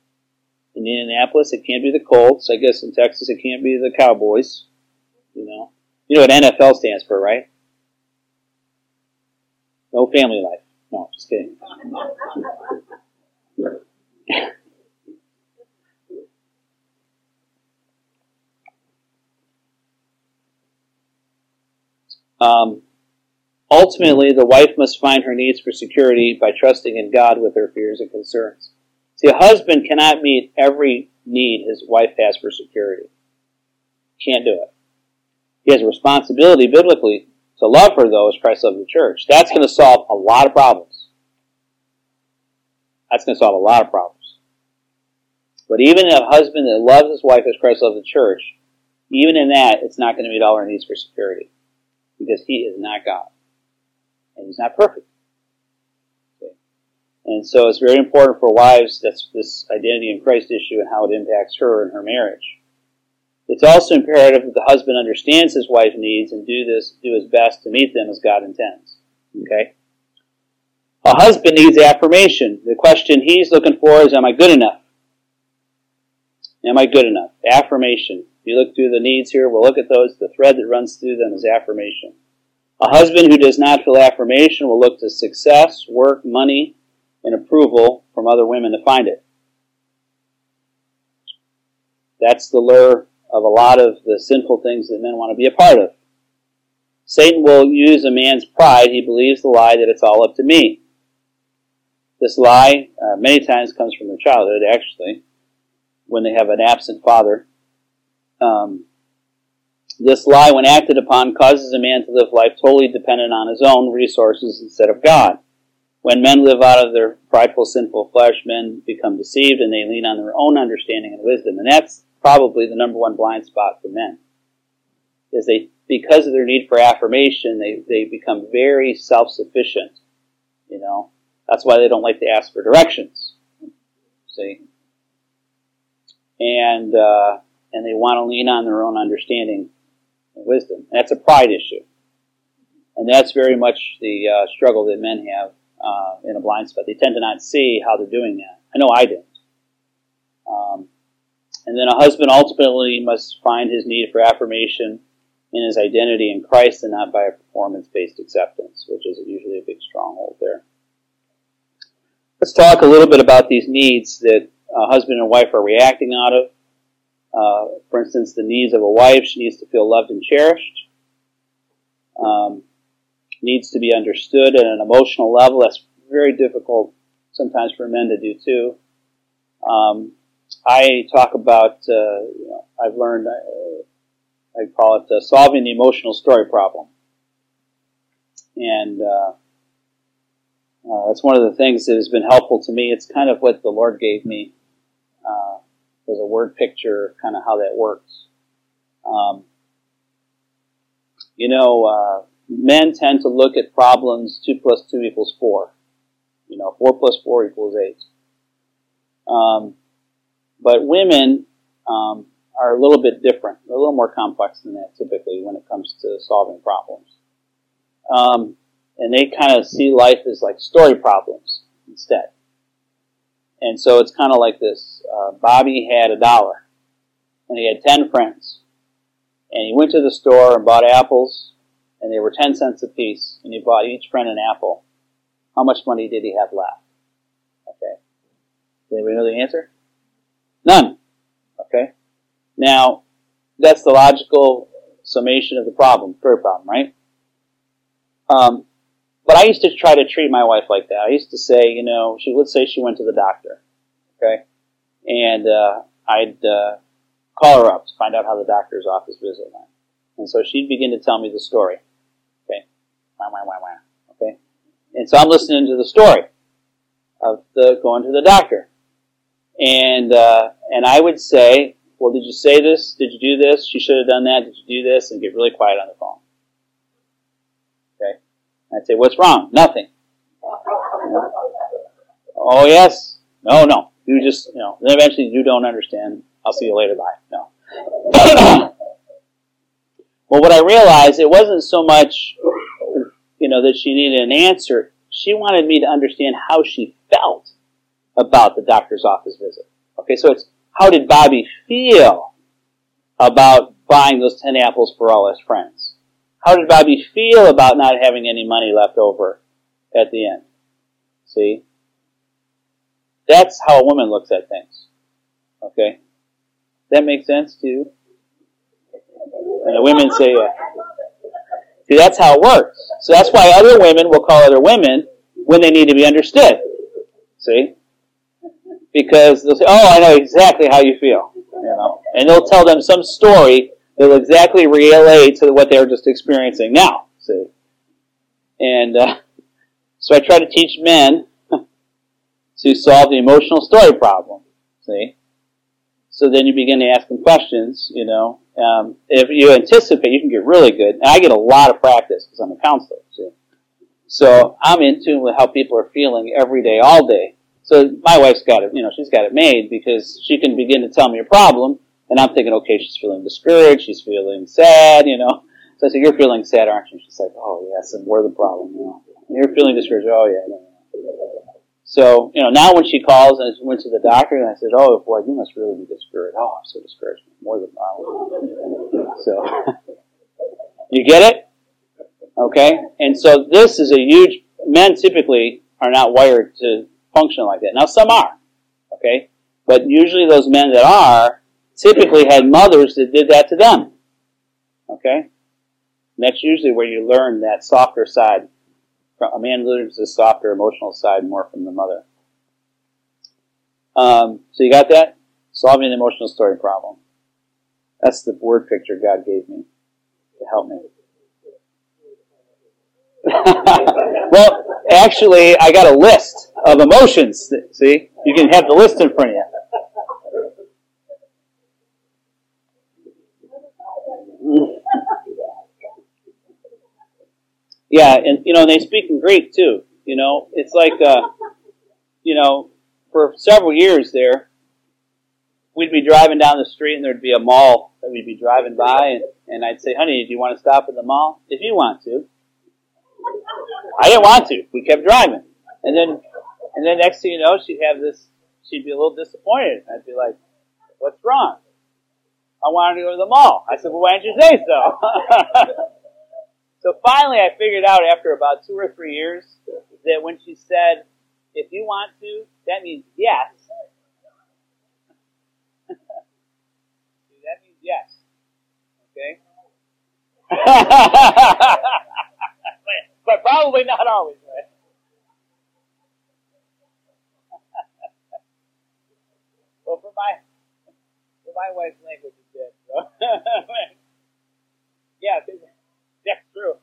in Indianapolis, it can't be the Colts. I guess in Texas, it can't be the Cowboys. You know, you know what NFL stands for, right? No family life. No, just kidding. um, ultimately, the wife must find her needs for security by trusting in God with her fears and concerns. See, a husband cannot meet every need his wife has for security. Can't do it. He has a responsibility biblically to love her, though, as Christ loved the church. That's going to solve a lot of problems. That's going to solve a lot of problems. But even a husband that loves his wife as Christ loves the church, even in that, it's not going to meet all her needs for security. Because he is not God. And he's not perfect. And so it's very important for wives, that's this identity in Christ issue and how it impacts her and her marriage. It's also imperative that the husband understands his wife's needs and do this, do his best to meet them as God intends. Okay? A husband needs affirmation. The question he's looking for is, am I good enough? Am I good enough? Affirmation. You look through the needs here, we'll look at those. The thread that runs through them is affirmation. A husband who does not feel affirmation will look to success, work, money, and approval from other women to find it. That's the lure of a lot of the sinful things that men want to be a part of. Satan will use a man's pride. He believes the lie that it's all up to me. This lie uh, many times comes from their childhood, actually, when they have an absent father. Um, this lie, when acted upon, causes a man to live life totally dependent on his own resources instead of God. When men live out of their prideful, sinful flesh, men become deceived and they lean on their own understanding and wisdom. And that's probably the number one blind spot for men. Is they, because of their need for affirmation, they, they become very self-sufficient. You know, that's why they don't like to ask for directions. See? And, uh, and they want to lean on their own understanding and wisdom. And that's a pride issue. And that's very much the uh, struggle that men have uh, in a blind spot. They tend to not see how they're doing that. I know I didn't. Um, and then a husband ultimately must find his need for affirmation in his identity in Christ and not by a performance based acceptance, which is usually a big stronghold there. Let's talk a little bit about these needs that a husband and wife are reacting out of. Uh, for instance, the needs of a wife, she needs to feel loved and cherished. Um, needs to be understood at an emotional level. That's very difficult sometimes for men to do too. Um, I talk about, uh, you know, I've learned, uh, I call it uh, solving the emotional story problem. And uh, uh, that's one of the things that has been helpful to me. It's kind of what the Lord gave me uh, as a word picture, kind of how that works. Um, you know, men tend to look at problems 2 plus 2 equals 4. You know, 4 plus 4 equals 8. Um, but women um, are a little bit different. They're a little more complex than that typically when it comes to solving problems. Um, and they kind of see life as like story problems instead. And so it's kind of like this. Uh, Bobby had a dollar, and he had ten friends, and he went to the store and bought apples and they were 10 cents a piece, and he bought each friend an apple, how much money did he have left? Okay. Does anybody know the answer? None. Okay. Now, that's the logical summation of the problem, third problem, right? Um, but I used to try to treat my wife like that. I used to say, you know, she would say she went to the doctor, okay, and uh, I'd uh, call her up to find out how the doctor's office visit went, and so she'd begin to tell me the story. Okay, wah, wah, wah, wah. Okay? And so I'm listening to the story of the going to the doctor. And, uh, and I would say, well, did you say this? Did you do this? She should have done that. Did you do this? And get really quiet on the phone. I'd say, what's wrong? Nothing. Oh, yes. No, no. You just, you know, then eventually you don't understand. I'll see you later. Bye. No. well, what I realized, it wasn't so much you know, that she needed an answer. she wanted me to understand how she felt about the doctor's office visit. Okay, so it's how did Bobby feel about buying those 10 apples for all his friends? How did Bobby feel about not having any money left over at the end? See? That's how a woman looks at things. Okay? That makes sense to you? And the women say, yeah. See, that's how it works. So that's why other women will call other women when they need to be understood. See? Because they'll say, oh, I know exactly how you feel. You know? And they'll tell them some story that will exactly relate to what they're just experiencing now. See? And uh, so I try to teach men to solve the emotional story problem. See? So then you begin to ask them questions, you know. Um, if you anticipate, you can get really good. And I get a lot of practice because I'm a counselor, see? So I'm in tune with how people are feeling every day, all day. So my wife's got it, you know, she's got it made because she can begin to tell me a problem, and I'm thinking, okay, she's feeling discouraged, she's feeling sad, you know. So I said, you're feeling sad, aren't you? She's like, oh yes, and we're the problem, you know. You're feeling discouraged, oh yeah. So, you know, now when she calls and I went to the doctor and I said, oh, boy, you must really be discouraged. Oh, I'm so discouraged. More than problem. So, you get it? Okay? And so this is a huge, men typically are not wired to function like that. Now some are. Okay? But usually those men that are typically had mothers that did that to them. Okay? And that's usually where you learn that softer side a man learns the softer emotional side more from the mother. Um, so you got that? Solving an emotional story problem. That's the word picture God gave me to help me. well, actually, I got a list of emotions. See? You can have the list in front of you. Yeah, and you know, they speak in Greek too. You know, it's like, uh, you know, for several years there, we'd be driving down the street and there'd be a mall that we'd be driving by, and, and I'd say, "Honey, do you want to stop at the mall? If you want to." I didn't want to. We kept driving, and then, and then next thing you know, she'd have this. She'd be a little disappointed. I'd be like, "What's wrong?" I wanted to go to the mall. I said, "Well, why didn't you say so?" So finally, I figured out after about two or three years that when she said, if you want to, that means yes. that means yes. Okay? but, probably not always, right? well, for my for my wife's language is good. So. yeah, that's true.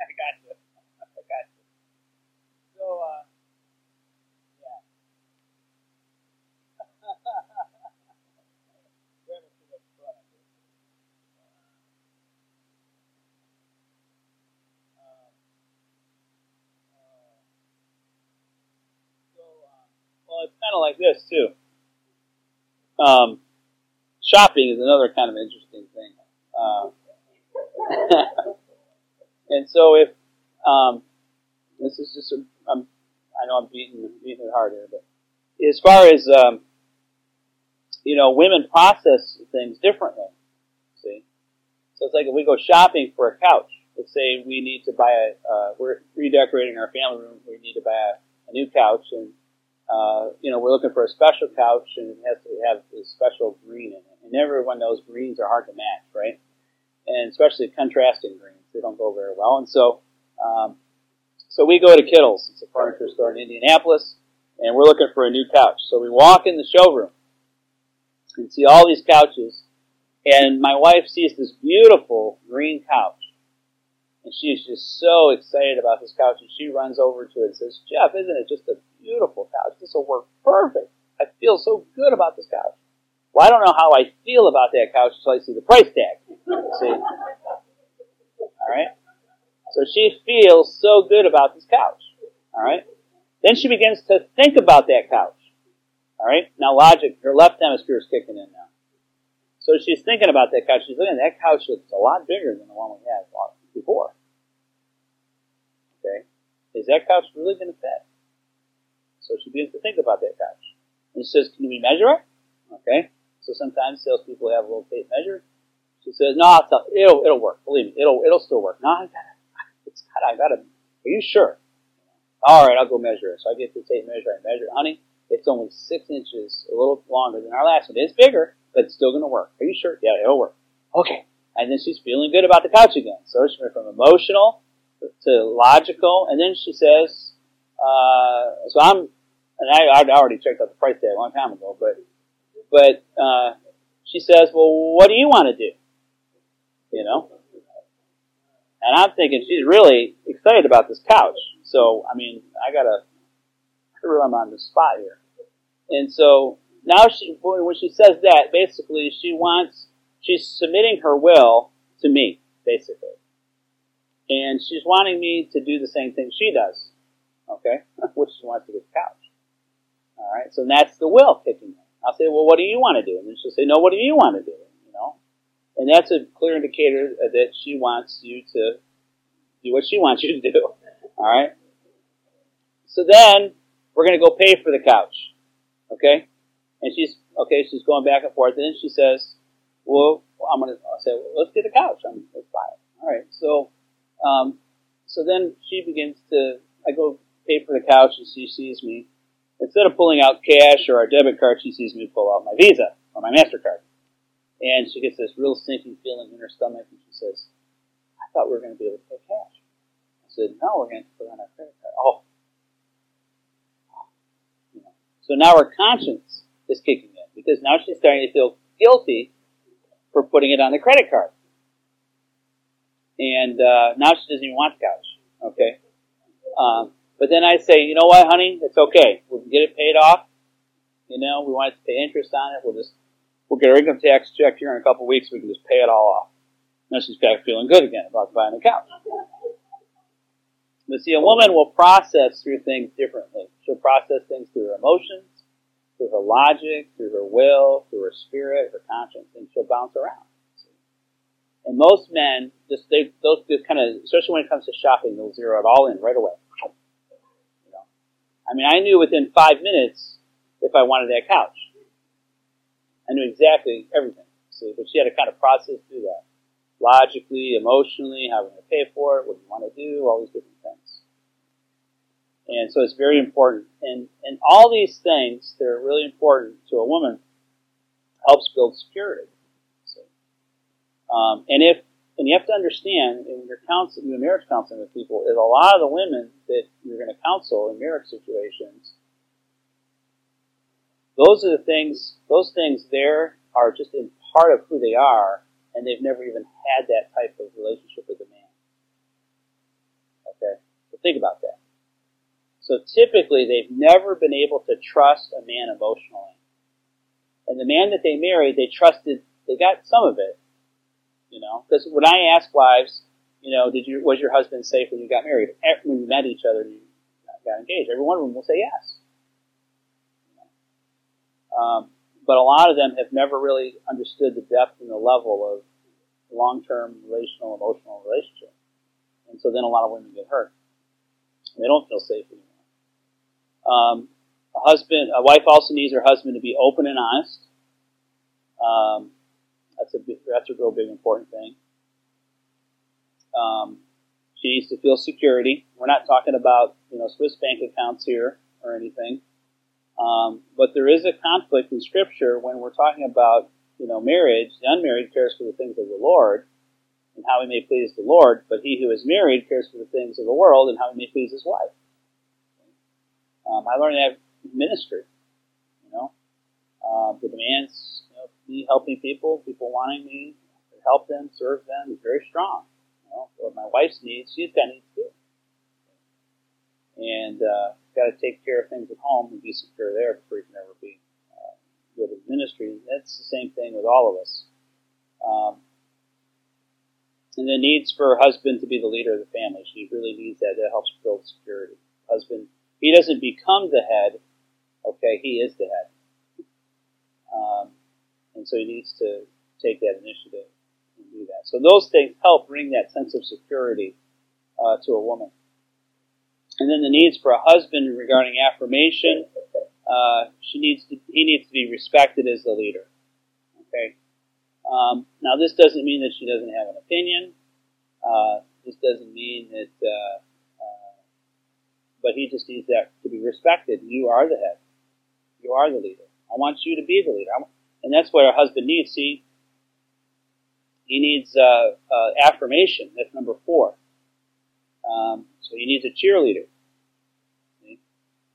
I got you. I got you. So, uh, yeah. well, it's kind of like this too. Um, shopping is another kind of interesting thing. Uh, and so if um, this is just a, I'm, I know I'm beating beating it hard here, but as far as um, you know, women process things differently. See, so it's like if we go shopping for a couch. Let's say we need to buy a, uh, we're redecorating our family room. We need to buy a, a new couch, and uh, you know, we're looking for a special couch, and it has to have a special green in it. And everyone knows greens are hard to match, right? And especially contrasting greens. They don't go very well. And so, um, so we go to Kittles. It's a furniture store in Indianapolis, and we're looking for a new couch. So we walk in the showroom and see all these couches, and my wife sees this beautiful green couch. And she's just so excited about this couch, and she runs over to it and says, Jeff, isn't it just a beautiful couch? This will work perfect. I feel so good about this couch. Well, I don't know how I feel about that couch until I see the price tag. See? Alright? So she feels so good about this couch. Alright? Then she begins to think about that couch. Alright? Now logic, her left hemisphere is kicking in now. So she's thinking about that couch. She's looking, at that couch looks a lot bigger than the one we had before. Okay? is that couch really going to fit? So she begins to think about that couch. And she says, can we measure it? Okay. So sometimes salespeople have a little tape measure. She says, no, it'll, it'll work. Believe me, it'll, it'll still work. No, I gotta, it's gotta, I gotta, are you sure? All right, I'll go measure it. So I get the tape measure. I measure it. Honey, it's only six inches, a little longer than our last one. It's bigger, but it's still going to work. Are you sure? Yeah, it'll work. Okay. And then she's feeling good about the couch again. So she went from emotional to logical, and then she says, uh, so I'm, and I, I'd already checked out the price tag a long time ago, but, but, uh, she says, well, what do you want to do? You know? And I'm thinking she's really excited about this couch. So, I mean, I gotta, I'm on the spot here. And so, now she, when she says that, basically she wants, she's submitting her will to me, basically. And she's wanting me to do the same thing she does. Okay? Which she wants to get the couch. Alright, so that's the will kicking in. I'll say, well, what do you want to do? And she'll say, no, what do you want to do? You know? And that's a clear indicator that she wants you to do what she wants you to do. Alright? So then, we're gonna go pay for the couch. Okay? And she's, okay, she's going back and forth, and then she says, well, I'm gonna I'll say, well, let's get a couch. I'm, let's buy it. Alright, so, um, so then she begins to, I go pay for the couch, and she sees me, instead of pulling out cash or our debit card, she sees me pull out my Visa or my MasterCard. And she gets this real sinking feeling in her stomach, and she says, I thought we were going to be able to pay cash. I said, no, we're going to put on our credit card. Oh. You know. So now her conscience is kicking in, because now she's starting to feel guilty for putting it on the credit card. And uh, now she doesn't even want the couch. Okay? Um, but then I say, you know what, honey? It's okay. We'll get it paid off. You know, we want to pay interest on it. We'll just, we'll get our income tax check here in a couple of weeks. We can just pay it all off. Now she's back feeling good again about buying a couch. But see, a woman will process through things differently. She'll process things through her emotions, through her logic, through her will, through her spirit, her conscience, and she'll bounce around. And most men, just they, those kind of, especially when it comes to shopping, they'll zero it all in right away. I mean, I knew within five minutes if I wanted that couch. I knew exactly everything. See, but she had to kind of process through that logically, emotionally, how we're going to pay for it, what do you want to do, all these different things. And so it's very important. And, and all these things that are really important to a woman helps build security. So, um, and if, and you have to understand, in your counsel, your marriage counseling with people, is a lot of the women that you're going to counsel in marriage situations, those are the things, those things there are just in part of who they are, and they've never even had that type of relationship with a man. Okay? So think about that. So typically they've never been able to trust a man emotionally. And the man that they married, they trusted, they got some of it. Know, because when I ask wives, you know, did you, was your husband safe when you got married? When you met each other and you got engaged, every one of them will say yes. Um, but a lot of them have never really understood the depth and the level of long-term relational, emotional relationship. And so then a lot of women get hurt. They don't feel safe anymore. Um, a husband, a wife also needs her husband to be open and honest. Um, that's a that's a real big important thing. Um, she needs to feel security. We're not talking about you know Swiss bank accounts here or anything. Um, but there is a conflict in Scripture when we're talking about, you know, marriage. The unmarried cares for the things of the Lord and how he may please the Lord, but he who is married cares for the things of the world and how he may please his wife. Um, I learned that in ministry, you know. Um, the demands, me helping people, people wanting me to help them, serve them, is very strong. You know, my wife's needs, she's got needs too. And, uh, got to take care of things at home and be secure there before you can ever be uh, good in ministry. That's the same thing with all of us. Um, and the needs for her husband to be the leader of the family. She really needs that. That helps build security. Husband, he doesn't become the head. Okay, he is the head. Um, and so he needs to take that initiative and do that. So those things help bring that sense of security uh, to a woman. And then the needs for a husband regarding affirmation. Uh, she needs to, he needs to be respected as the leader. Okay. Um, now this doesn't mean that she doesn't have an opinion. Uh, this doesn't mean that, uh, uh, but he just needs that to be respected. You are the head. You are the leader. I want you to be the leader. And that's what a husband needs. See, he needs uh, uh, affirmation. That's number four. Um, so he needs a cheerleader.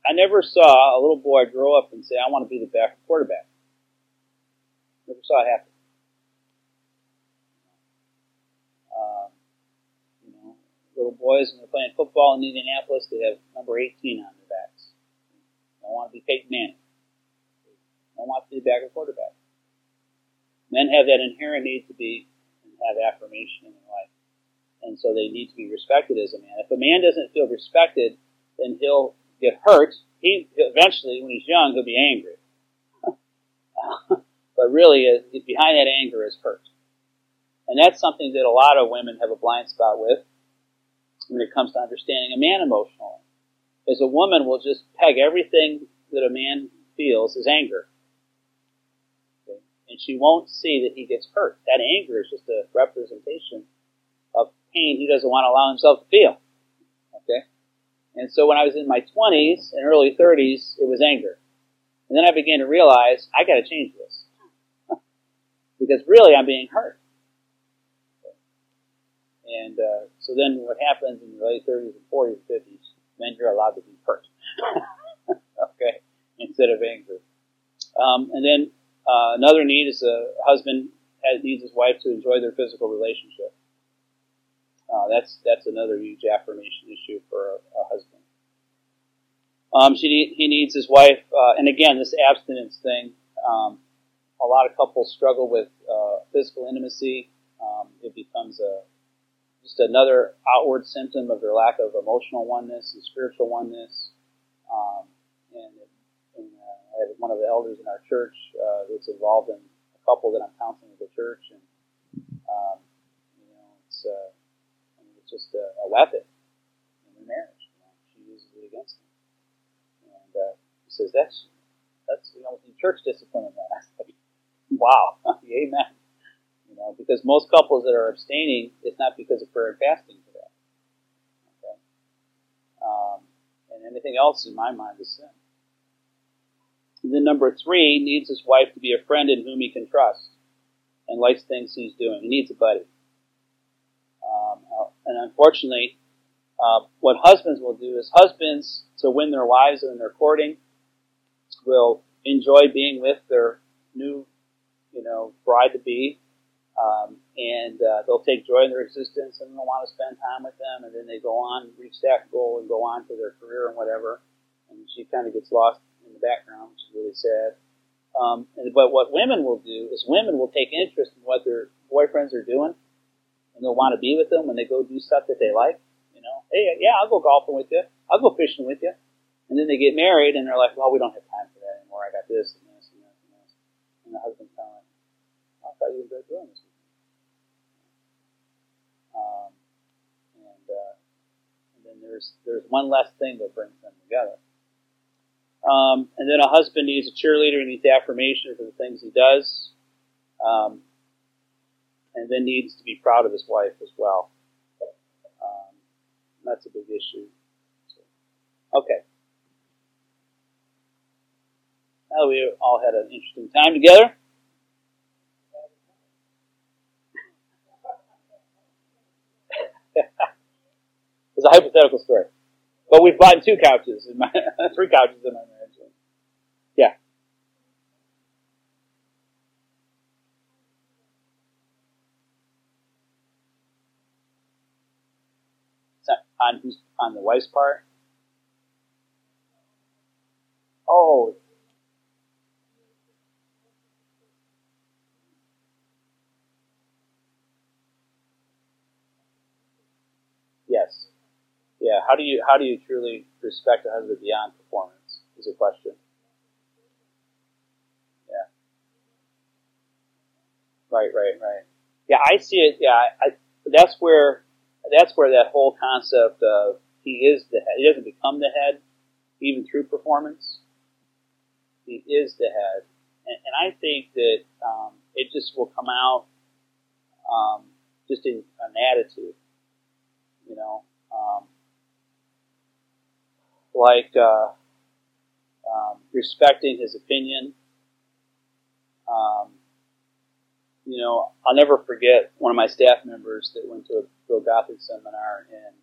I never saw a little boy grow up and say, I want to be the back quarterback. Never saw it happen. Um, little boys when they're playing football in Indianapolis, they have number 18 on their backs. They want to be Peyton Manning. They want to be back quarterback. Men have that inherent need to be and have affirmation in their life. And so they need to be respected as a man. If a man doesn't feel respected, then he'll get hurt. He eventually, when he's young, he'll be angry. but really, uh, behind that anger is hurt, and that's something that a lot of women have a blind spot with when it comes to understanding a man emotionally. Is a woman will just peg everything that a man feels as anger? And she won't see that he gets hurt. That anger is just a representation of pain he doesn't want to allow himself to feel. Okay. And so when I was in my 20s and early 30s, it was anger. And then I began to realize I got to change this. because really I'm being hurt. And uh, so then what happens in the late 30s and 40s and 50s, men you're allowed to be hurt. okay? Instead of angry. Um, and then uh, another need is a husband has, needs his wife to enjoy their physical relationship. Uh, that's that's another huge affirmation issue for a, a husband. Um, she, he needs his wife, uh, and again, this abstinence thing. Um, a lot of couples struggle with uh, physical intimacy. Um, it becomes a just another outward symptom of their lack of emotional oneness and spiritual oneness. Um, and, I have one of the elders in our church uh, that's involved in a couple that I'm counseling at the church, and um, you know, it's uh, it's just a, a weapon in their marriage. You know, she uses it against him, and uh, he says that's that's you know church discipline in that. I like, wow, amen. You know, because most couples that are abstaining, it's not because of prayer and fasting for that. Okay, um, and anything else in my mind is sin. And then number three needs his wife to be a friend in whom he can trust and likes things he's doing. He needs a buddy. Um, and unfortunately, uh, what husbands will do is husbands, to win their wives and their courting, will enjoy being with their new, you know, bride to be, um, and uh, they'll take joy in their existence and they'll want to spend time with them, and then they go on, reach that goal, and go on to their career and whatever. And she kind of gets lost in background, which is really sad. Um, and, but what women will do is women will take interest in what their boyfriends are doing and they'll want to be with them when they go do stuff that they like. You know, hey, yeah, I'll go golfing with you. I'll go fishing with you. And then they get married and they're like, well, we don't have time for that anymore. I got this and this and this and this. And the husband's kind of like, I thought you enjoyed doing this. Um, and, uh, and then there's there's one less thing that brings them together. Um, and then a husband needs a cheerleader, and needs affirmation for the things he does. Um, and then needs to be proud of his wife as well. Um, that's a big issue. Okay. Now we all had an interesting time together. it's a hypothetical story. But we've bought two couches in my three couches in my marriage. Yeah. On who's on the wife's part? Oh. Yes. Yeah. How do you how do you truly respect a husband beyond performance? Is a question. Yeah. Right. Right. Right. Yeah. I see it. Yeah. I, that's where that's where that whole concept of he is the head. He doesn't become the head even through performance. He is the head. And, and I think that um, it just will come out um, just in an attitude, you know, um, like uh, um, respecting his opinion. You know, I'll never forget one of my staff members that went to a Bill Gothard seminar and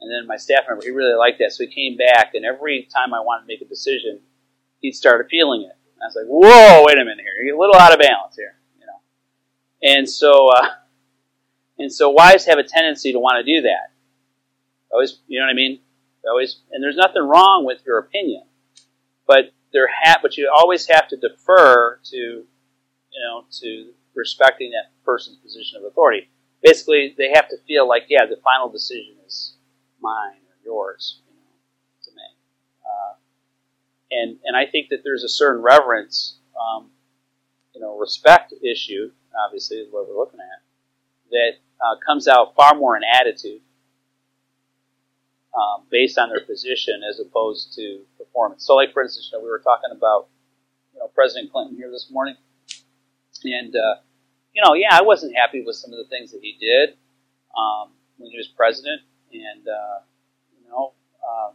And then my staff member, he really liked that. So he came back, and every time I wanted to make a decision, he'd start feeling it. And I was like, whoa, wait a minute here. You're a little out of balance here. You know. And so, uh, and so wives have a tendency to want to do that. Always, you know what I mean? Always, and there's nothing wrong with your opinion, but there ha- but you always have to defer to, you know, to respecting that person's position of authority basically they have to feel like, yeah, the final decision is mine or yours, you know, to make. Uh, and and I think that there's a certain reverence, um, you know, respect issue. Obviously, is what we're looking at. That uh, comes out far more in attitude, um, based on their position, as opposed to performance. So, like for instance, you know, we were talking about, you know, President Clinton here this morning, and uh, you know, yeah, I wasn't happy with some of the things that he did um, when he was president, and uh, you know, um,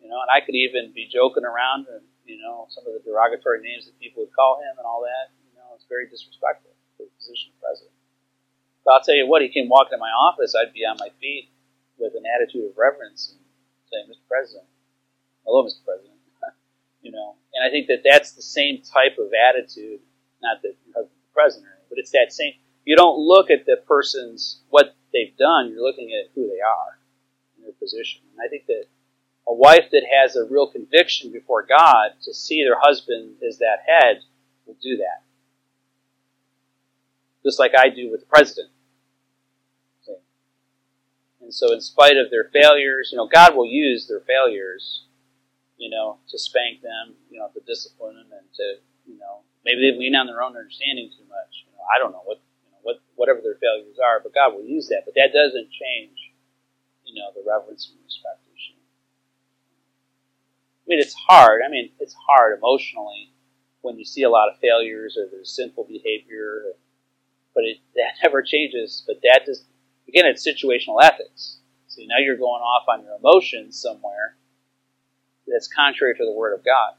you know, and I could even be joking around and you know some of the derogatory names that people would call him and all that. You know, it's very disrespectful for the position of president. But I'll tell you what, he came walking in my office, I'd be on my feet with an attitude of reverence and saying, "Mr. President, hello, Mr. President." you know, and I think that that's the same type of attitude. Not that your husband's the president but it's that same. You don't look at the person's what they've done. You're looking at who they are in their position. And I think that a wife that has a real conviction before God to see their husband as that head will do that. Just like I do with the president. And so, in spite of their failures, you know, God will use their failures, you know, to spank them, you know, to discipline them, and to, you know, maybe they lean on their own understanding too much. I don't know what you know what whatever their failures are, but God will use that. But that doesn't change, you know, the reverence and respect issue. I mean, it's hard. I mean, it's hard emotionally when you see a lot of failures or there's sinful behavior, but it that never changes. But that just again, it's situational ethics. So now you're going off on your emotions somewhere that's contrary to the Word of God.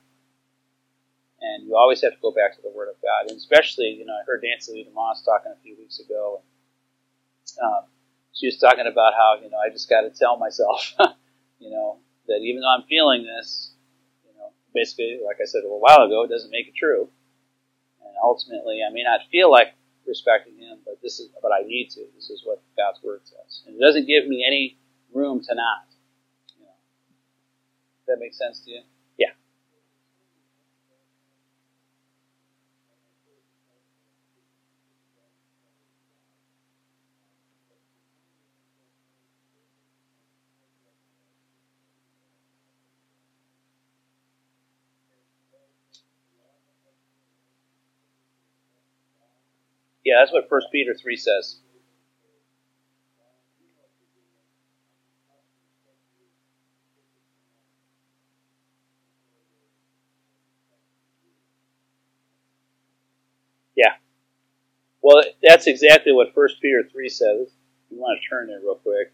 And you always have to go back to the Word of God. And especially, you know, I heard Nancy Leigh DeMoss talking a few weeks ago. And, um, she was talking about how, you know, I just got to tell myself, you know, that even though I'm feeling this, you know, basically, like I said a little while ago, it doesn't make it true. And ultimately, I may not feel like respecting Him, but this is, but I need to. This is what God's Word says. And it doesn't give me any room to not. You know. Does that make sense to you? Yeah, that's what First Peter three says. Yeah. Well, that's exactly what First Peter three says. You want to turn there real quick.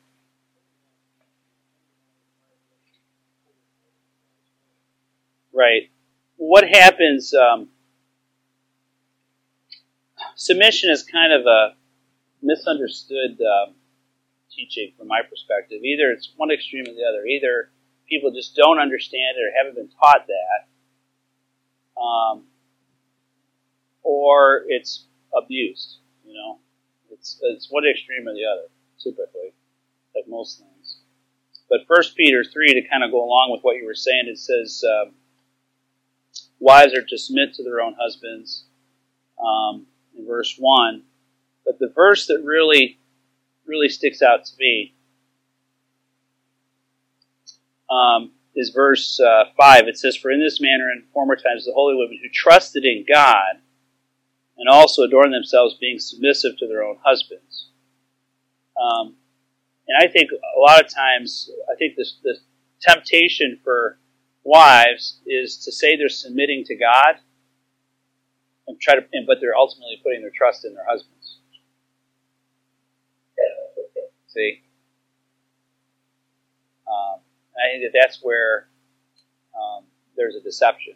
Right. What happens? Um, submission is kind of a misunderstood um, teaching from my perspective. Either it's one extreme or the other. Either people just don't understand it or haven't been taught that, um, or it's abused. You know, it's it's one extreme or the other. Typically, like most things. But First Peter three to kind of go along with what you were saying, it says, um, "Wives are to submit to their own husbands." Um, in verse one, but the verse that really really sticks out to me um, is verse uh, 5. It says, For in this manner in former times the holy women who trusted in God and also adorned themselves being submissive to their own husbands. Um, and I think a lot of times, I think this, the temptation for wives is to say they're submitting to God, and try to, but they're ultimately putting their trust in their husbands. See, um, I think that that's where um, there's a deception.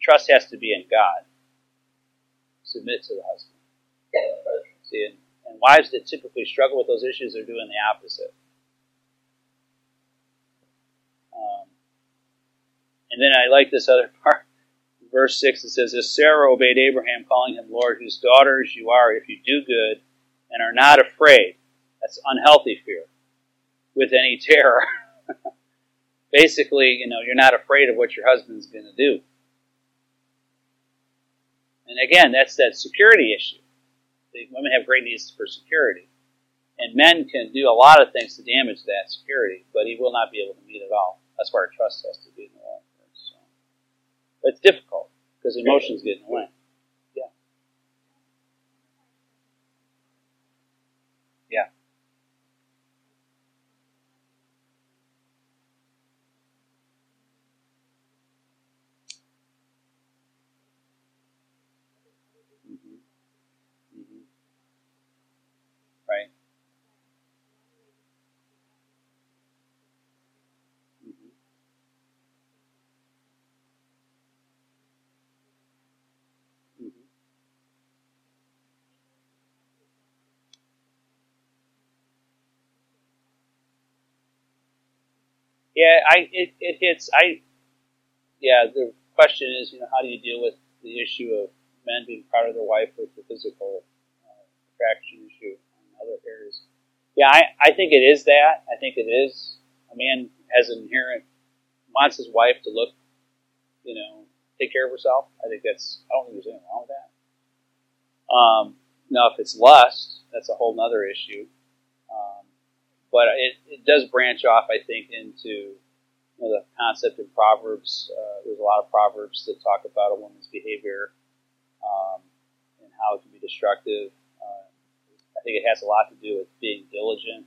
Trust has to be in God. Submit to the husband. See, and, and wives that typically struggle with those issues are doing the opposite. Um, and then I like this other part. Verse 6, it says, As Sarah obeyed Abraham, calling him Lord, whose daughters you are, if you do good and are not afraid. That's unhealthy fear with any terror. Basically, you know, you're not afraid of what your husband's going to do. And again, that's that security issue. The women have great needs for security. And men can do a lot of things to damage that security, but he will not be able to meet it all. That's where trust has to be in the. But it's difficult because emotions get in the way. Yeah, mm-hmm. I it, it hits. I yeah. The question is, you know, how do you deal with the issue of men being proud of their wife with the physical uh, attraction issue and other areas? Yeah, I, I think it is that. I think it is. A man has an inherent wants his wife to look, you know, take care of herself. I think that's. I don't think there's anything wrong with that. Um, now, if it's lust, that's a whole other issue. Um, but it, it does branch off, I think, into you know, the concept in Proverbs. Uh, there's a lot of Proverbs that talk about a woman's behavior um, and how it can be destructive. Uh, I think it has a lot to do with being diligent.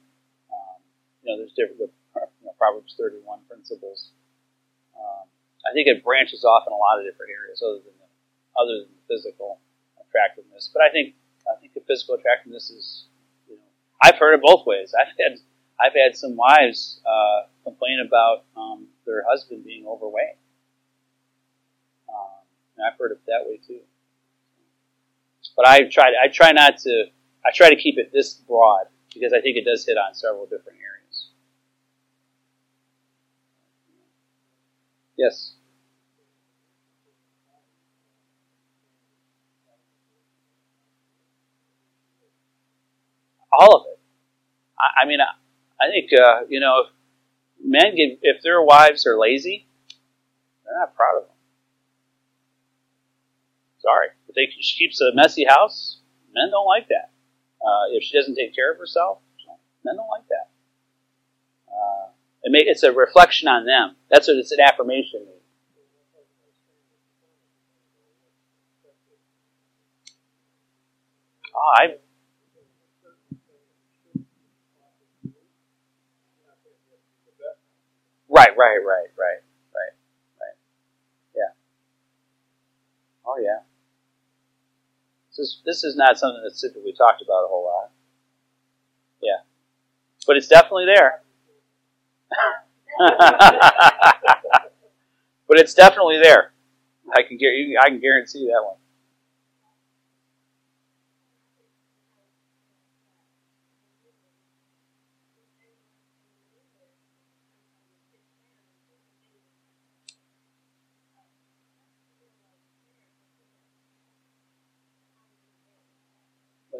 Um, you know, there's different with you know, Proverbs 31 principles. Um, I think it branches off in a lot of different areas other than the, other than the physical attractiveness. But I think I think the physical attractiveness is, you know, I've heard it both ways. I've had I've had some wives uh, complain about um, their husband being overweight. Um, and I've heard it that way too. But I try I try not to I try to keep it this broad because I think it does hit on several different areas. Yes. All of it. I, I mean, I think uh, you know, if men get if their wives are lazy, they're not proud of them. Sorry, if they, she keeps a messy house, men don't like that. Uh, if she doesn't take care of herself, men don't like that. Uh, it may, it's a reflection on them. That's what it's an affirmation. Oh, I Right, right, right, right, right, right. Yeah. Oh yeah. This is this is not something that's typically talked about a whole lot. Yeah, but it's definitely there. but it's definitely there. I can I can guarantee that one.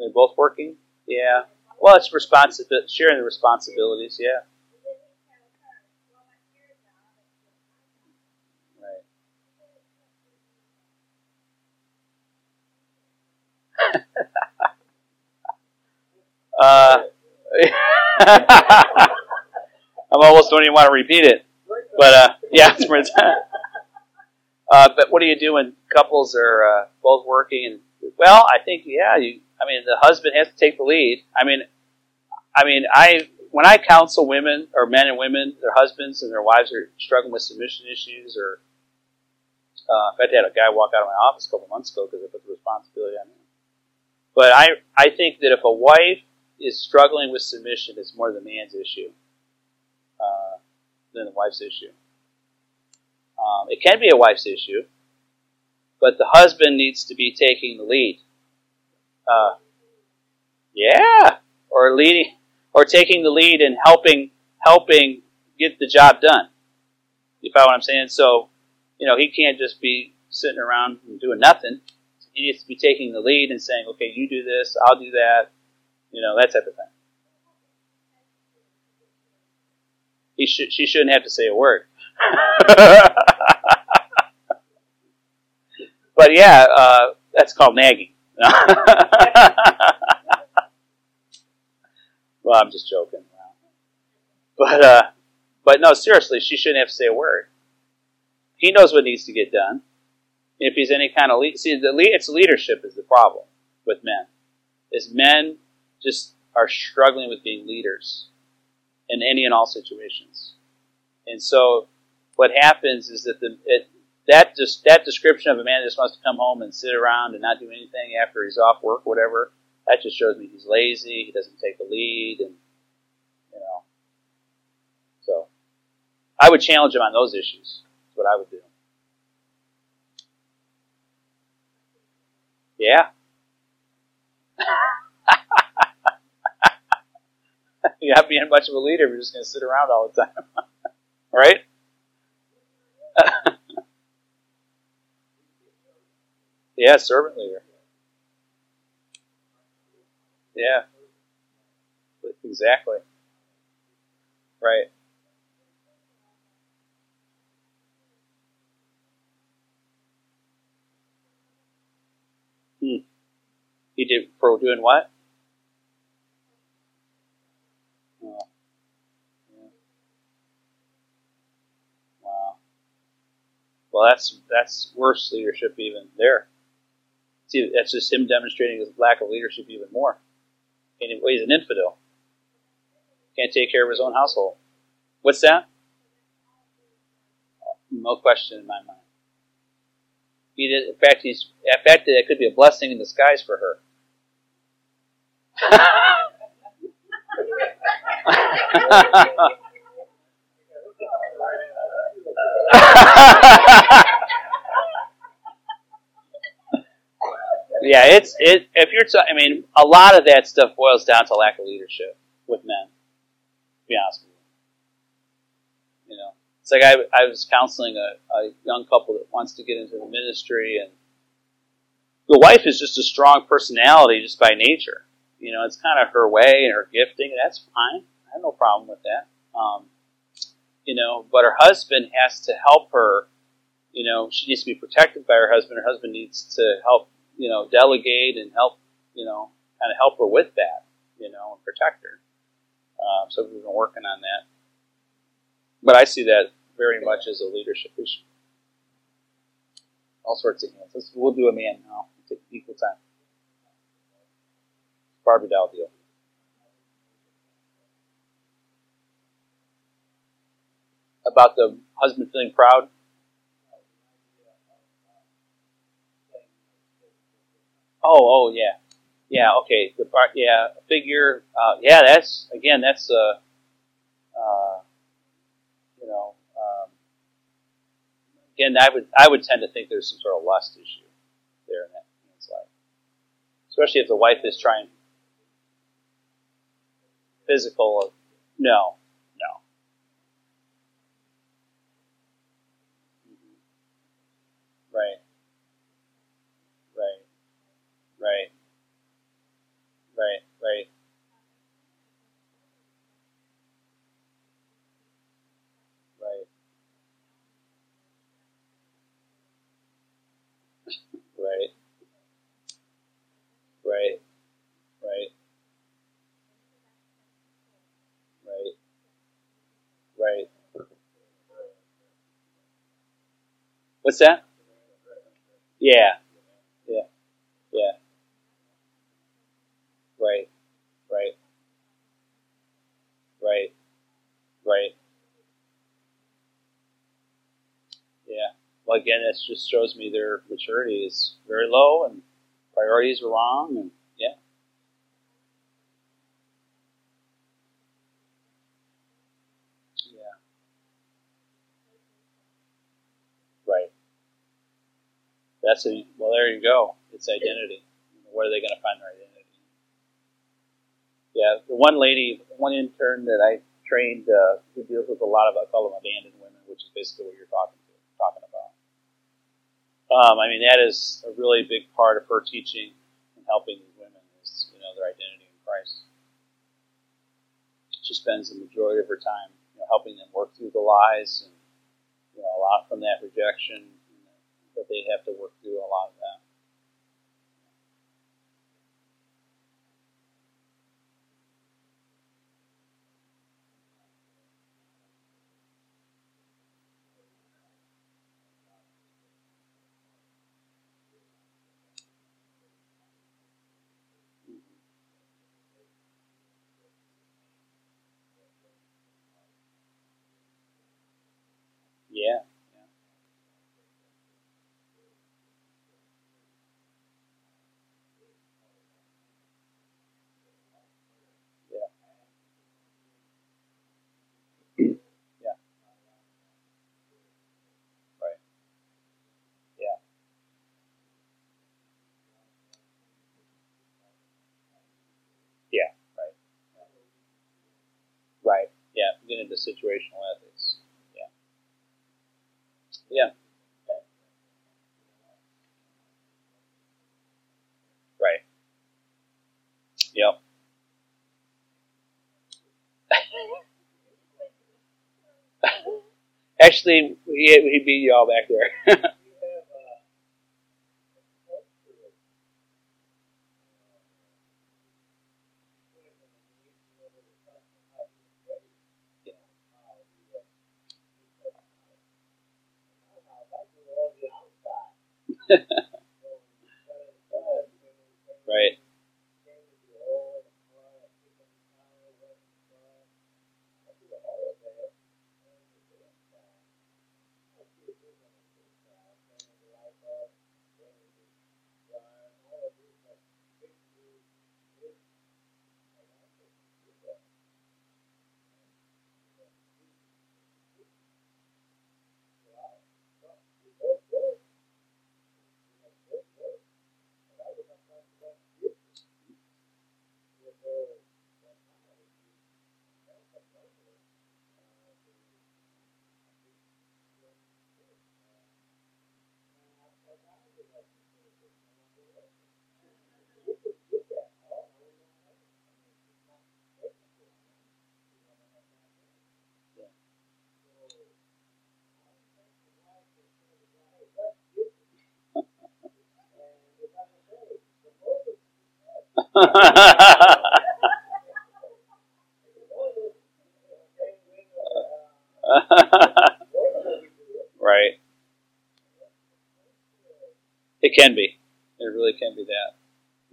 Are they both working? Yeah. Well, it's responsibility, sharing the responsibilities. Yeah. Right. uh, I'm almost don't even want to repeat it, but uh, yeah, it's uh, but what do you do when couples are uh, both working? And well, I think yeah, you. I mean, the husband has to take the lead. I mean, I mean, I when I counsel women or men and women, their husbands and their wives are struggling with submission issues, or uh, in fact, I had a guy walk out of my office a couple months ago because I put the responsibility on him. But I I think that if a wife is struggling with submission, it's more the man's issue uh, than the wife's issue. Um, it can be a wife's issue, but the husband needs to be taking the lead. Uh, yeah, or leading, or taking the lead and helping helping get the job done. You follow what I'm saying? So, you know, he can't just be sitting around and doing nothing. He needs to be taking the lead and saying, "Okay, you do this, I'll do that," you know, that type of thing. He should, she shouldn't have to say a word. but yeah, uh, that's called nagging. well, I'm just joking. But uh, but no, seriously, she shouldn't have to say a word. He knows what needs to get done. If he's any kind of lead, see, the lead, it's leadership is the problem with men. Is men just are struggling with being leaders in any and all situations, and so what happens is that the it, that just that description of a man that just wants to come home and sit around and not do anything after he's off work, whatever, that just shows me he's lazy. He doesn't take the lead, and you know. So, I would challenge him on those issues. That's what I would do. Yeah. You're not being much of a leader if you're just going to sit around all the time, right? yeah, servant leader. Yeah. Exactly. Right. Hmm. He did for doing what? Wow. Well, that's that's worse leadership even there. See, that's just him demonstrating his lack of leadership even more. And he's an infidel. Can't take care of his own household. What's that? No question in my mind. He did. In fact, he's. In fact, that could be a blessing in disguise for her. yeah, it's it. If you're, t- I mean, a lot of that stuff boils down to lack of leadership with men. To be honest with you, you know, it's like I, I was counseling a, a young couple that wants to get into the ministry, and the wife is just a strong personality just by nature. You know, it's kind of her way and her gifting, and that's fine. I have no problem with that. Um, you know, but her husband has to help her. You know, she needs to be protected by her husband. Her husband needs to help, you know, delegate and help, you know, kind of help her with that, you know, and protect her. Um, so we've been working on that. But I see that very much as a leadership issue. All sorts of hands. Let's, we'll do a man now. We'll take equal time. Barbie doll deal. about the husband feeling proud? Oh, oh, yeah, yeah. Okay, the part, yeah, figure. Uh, yeah, that's again, that's uh, uh, you know, um, again, I would I would tend to think there's some sort of lust issue there in that man's life, especially if the wife is trying physical. No, Right. Right, right. Right. Right. Right. Right. Right. Right. What's that? Yeah. Well, again, that just shows me their maturity is very low and priorities are wrong, and yeah. Yeah. Right. That's a well. There you go. It's identity. Where are they going to find their identity? Yeah, the one lady, one intern that I trained, uh, who deals with a lot of I call them abandoned women, which is basically what you're talking about. Um, I mean, that is a really big part of her teaching and helping these women is you know their identity in Christ. She spends the majority of her time you know, helping them work through the lies and you know a lot from that rejection that they have to work through a lot of that. Into situational ethics. Yeah. Yeah. Right. Yep. Actually, he, he beat you all back there. right. right. It can be. It really can be that.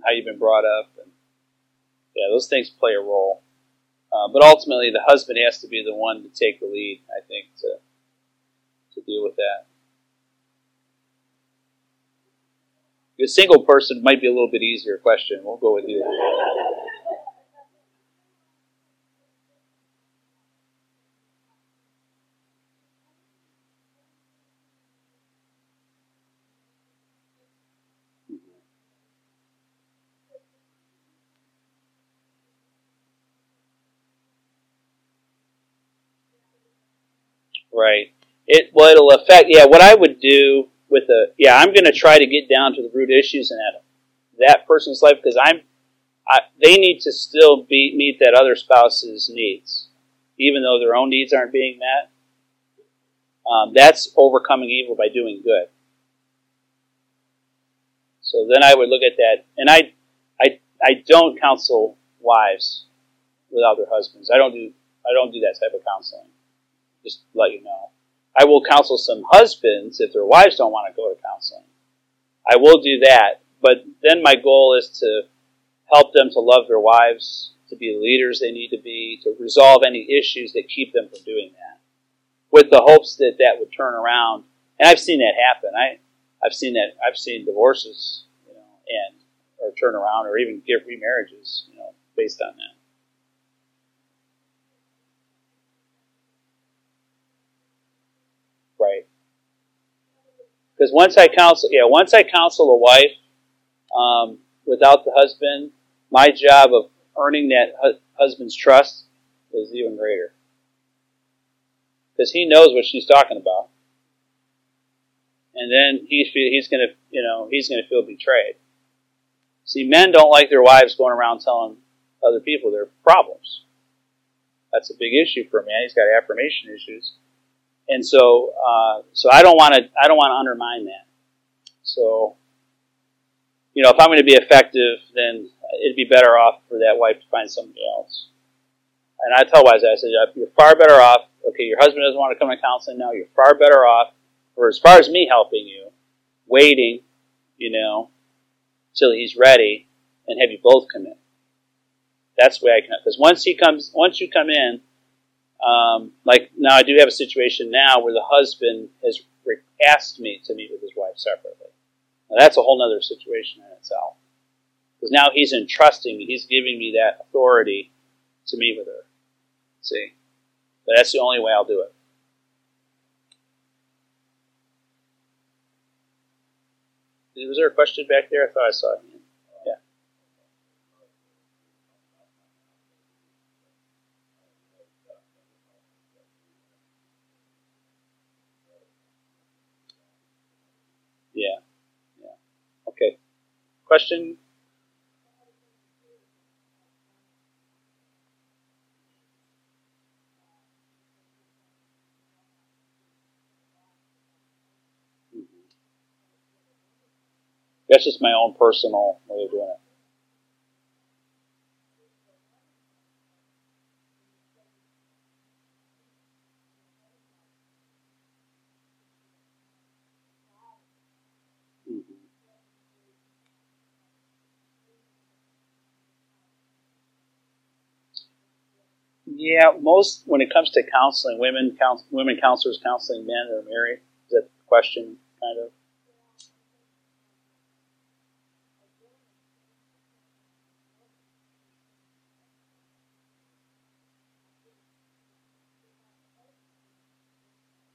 How you've been brought up, and yeah, those things play a role. Uh, but ultimately, the husband has to be the one to take the lead. I think to to deal with that. Single person might be a little bit easier question. We'll go with you. Right. It well, it'll affect. Yeah, what I would do with a yeah, I'm going to try to get down to the root issues in that that person's life because I'm I, they need to still be meet that other spouse's needs, even though their own needs aren't being met. Um, that's overcoming evil by doing good. So then I would look at that, and I, I, I don't counsel wives without their husbands. I don't do, I don't do that type of counseling. Just let you know. I will counsel some husbands if their wives don't want to go to counseling. I will do that, but then my goal is to help them to love their wives, to be the leaders they need to be, to resolve any issues that keep them from doing that, with the hopes that that would turn around. And I've seen that happen. I, I've seen that. I've seen divorces, you know, and or turn around, or even get remarriages, you know, based on that. Right. Because once I counsel, yeah, once I counsel a wife um, without the husband, my job of earning that hu- husband's trust is even greater. Because he knows what she's talking about, and then he's he's gonna you know he's gonna feel betrayed. See, men don't like their wives going around telling other people their problems. That's a big issue for a man. He's got affirmation issues and so uh, so I don't want to I don't want to undermine that. So you know, if I'm going to be effective, then it'd be better off for that wife to find somebody else. And I tell wives, I said, you're far better off. Okay, your husband doesn't want to come to counseling now. You're far better off, for as far as me helping you, waiting, you know, till he's ready, and have you both come in. That's the way I can. Because once he comes, once you come in, um, like now, I do have a situation now where the husband has asked me to meet with his wife separately. Now, that's a whole other situation in itself. Because now he's entrusting me, he's giving me that authority to meet with her. See? But that's the only way I'll do it. Was there a question back there? I thought I saw it. Yeah. Yeah. Okay. Question? That's just my own personal way of doing it. Yeah, most when it comes to counseling, women counsel, women counselors counseling men that are married. Is that the question, kind of?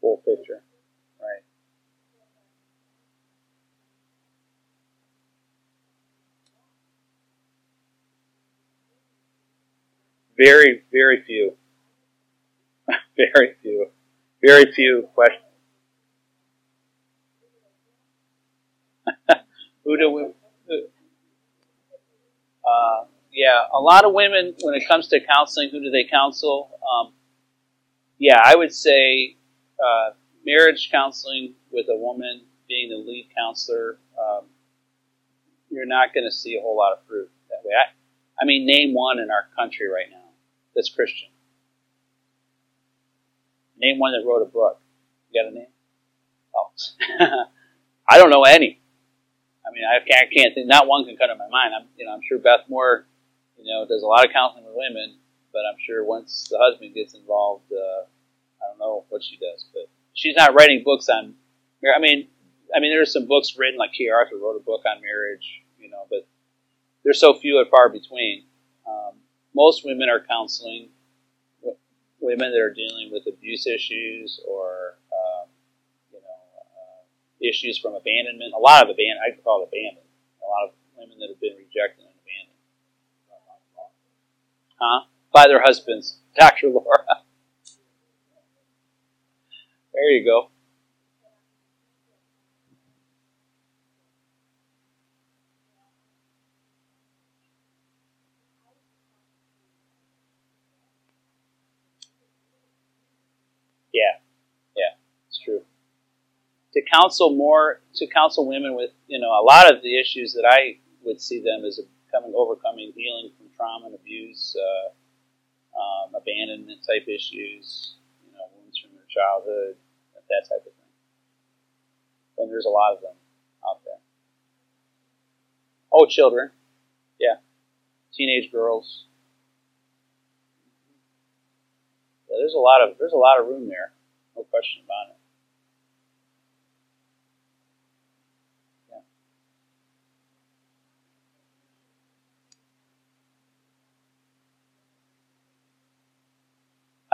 Full picture, right? Very, very few. very few. Very few questions. Who do we? Uh, yeah, a lot of women, when it comes to counseling, who do they counsel? Um, yeah, I would say uh, marriage counseling with a woman being the lead counselor, um, you're not going to see a whole lot of fruit that way. I, I mean, name one in our country right now that's Christian. Name one that wrote a book. You got a name? Oh, I don't know any. I mean, I can't, I can't think. Not one can come to my mind. I'm, you know, I'm sure Beth Moore, you know, does a lot of counseling with women, but I'm sure once the husband gets involved, uh, I don't know what she does, but she's not writing books on. I mean, I mean, there's some books written, like Kay Arthur wrote a book on marriage, you know, but they're so few and far between. Um, most women are counseling women that are dealing with abuse issues or um, you know uh, issues from abandonment. A lot of abandon I call it abandonment. A lot of women that have been rejected and abandoned. Huh? By their husbands, Dr. Laura. there you go. Yeah, yeah, it's true. To counsel more to counsel women with you know a lot of the issues that I would see them as becoming overcoming healing from trauma and abuse, uh, um, abandonment type issues, you know, wounds from their childhood, that type of thing. And there's a lot of them out there. Oh, children, yeah, teenage girls. Yeah, there's a lot of there's a lot of room there, no question about it.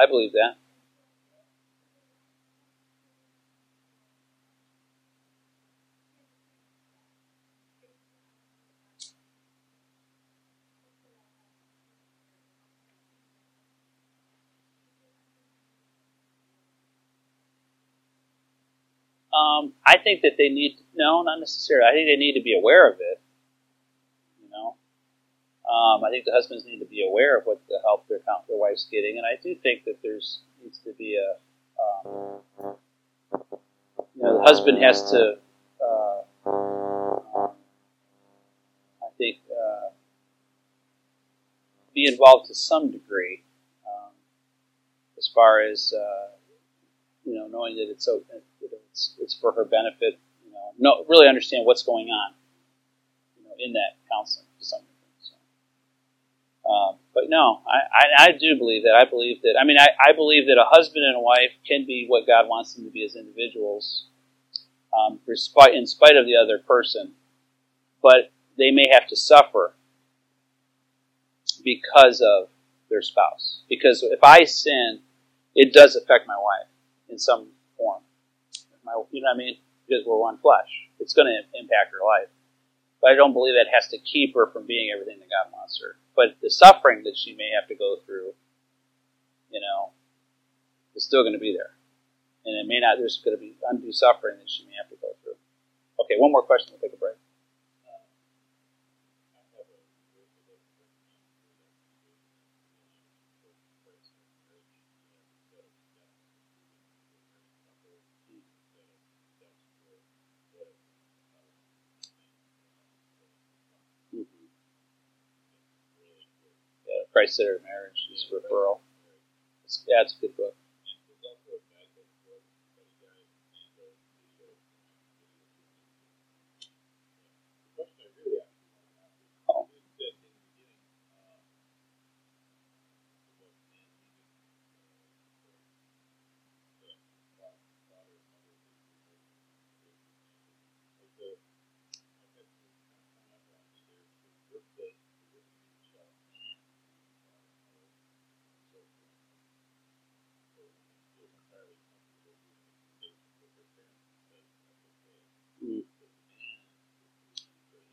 I believe that. Um, I think that they need no, not necessarily. I think they need to be aware of it. Um, I think the husbands need to be aware of what the help their their wife's getting, and I do think that there's needs to be a um, you know the husband has to uh, um, I think uh, be involved to some degree um, as far as uh, you know knowing that it's it's, it's for her benefit. You know, no, really understand what's going on. You know, in that counseling to some um, but no, I, I, I, do believe that. I believe that. I mean, I, I believe that a husband and a wife can be what God wants them to be as individuals, um, in spite of the other person. But they may have to suffer because of their spouse. Because if I sin, it does affect my wife in some form my, you know what I mean? Because we're one flesh. It's going to impact her life. But I don't believe that has to keep her from being everything that God wants her. But the suffering that she may have to go through, you know, is still going to be there. And it may not, there's going to be undue suffering that she may have to go through. Okay, one more question, we'll take a break. Christ Centered Marriage is referral. Yeah, it's a good book.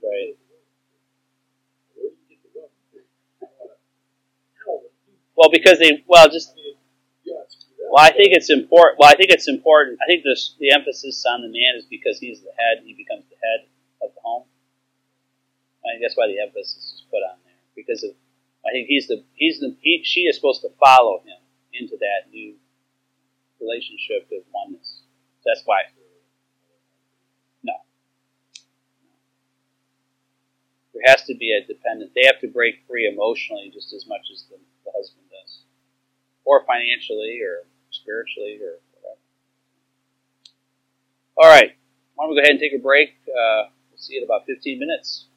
Right. Well, because they well just well, I think it's important. Well, I think it's important. I think this the emphasis on the man is because he's the head. He becomes the head of the home. I think that's why the emphasis is put on there because of. I think he's the he's the he, she is supposed to follow him into that new relationship of oneness. That's why No. there has to be a dependent. They have to break free emotionally just as much as the, the husband or financially, or spiritually, or whatever. All right, why don't we go ahead and take a break? Uh, we'll see you in about 15 minutes.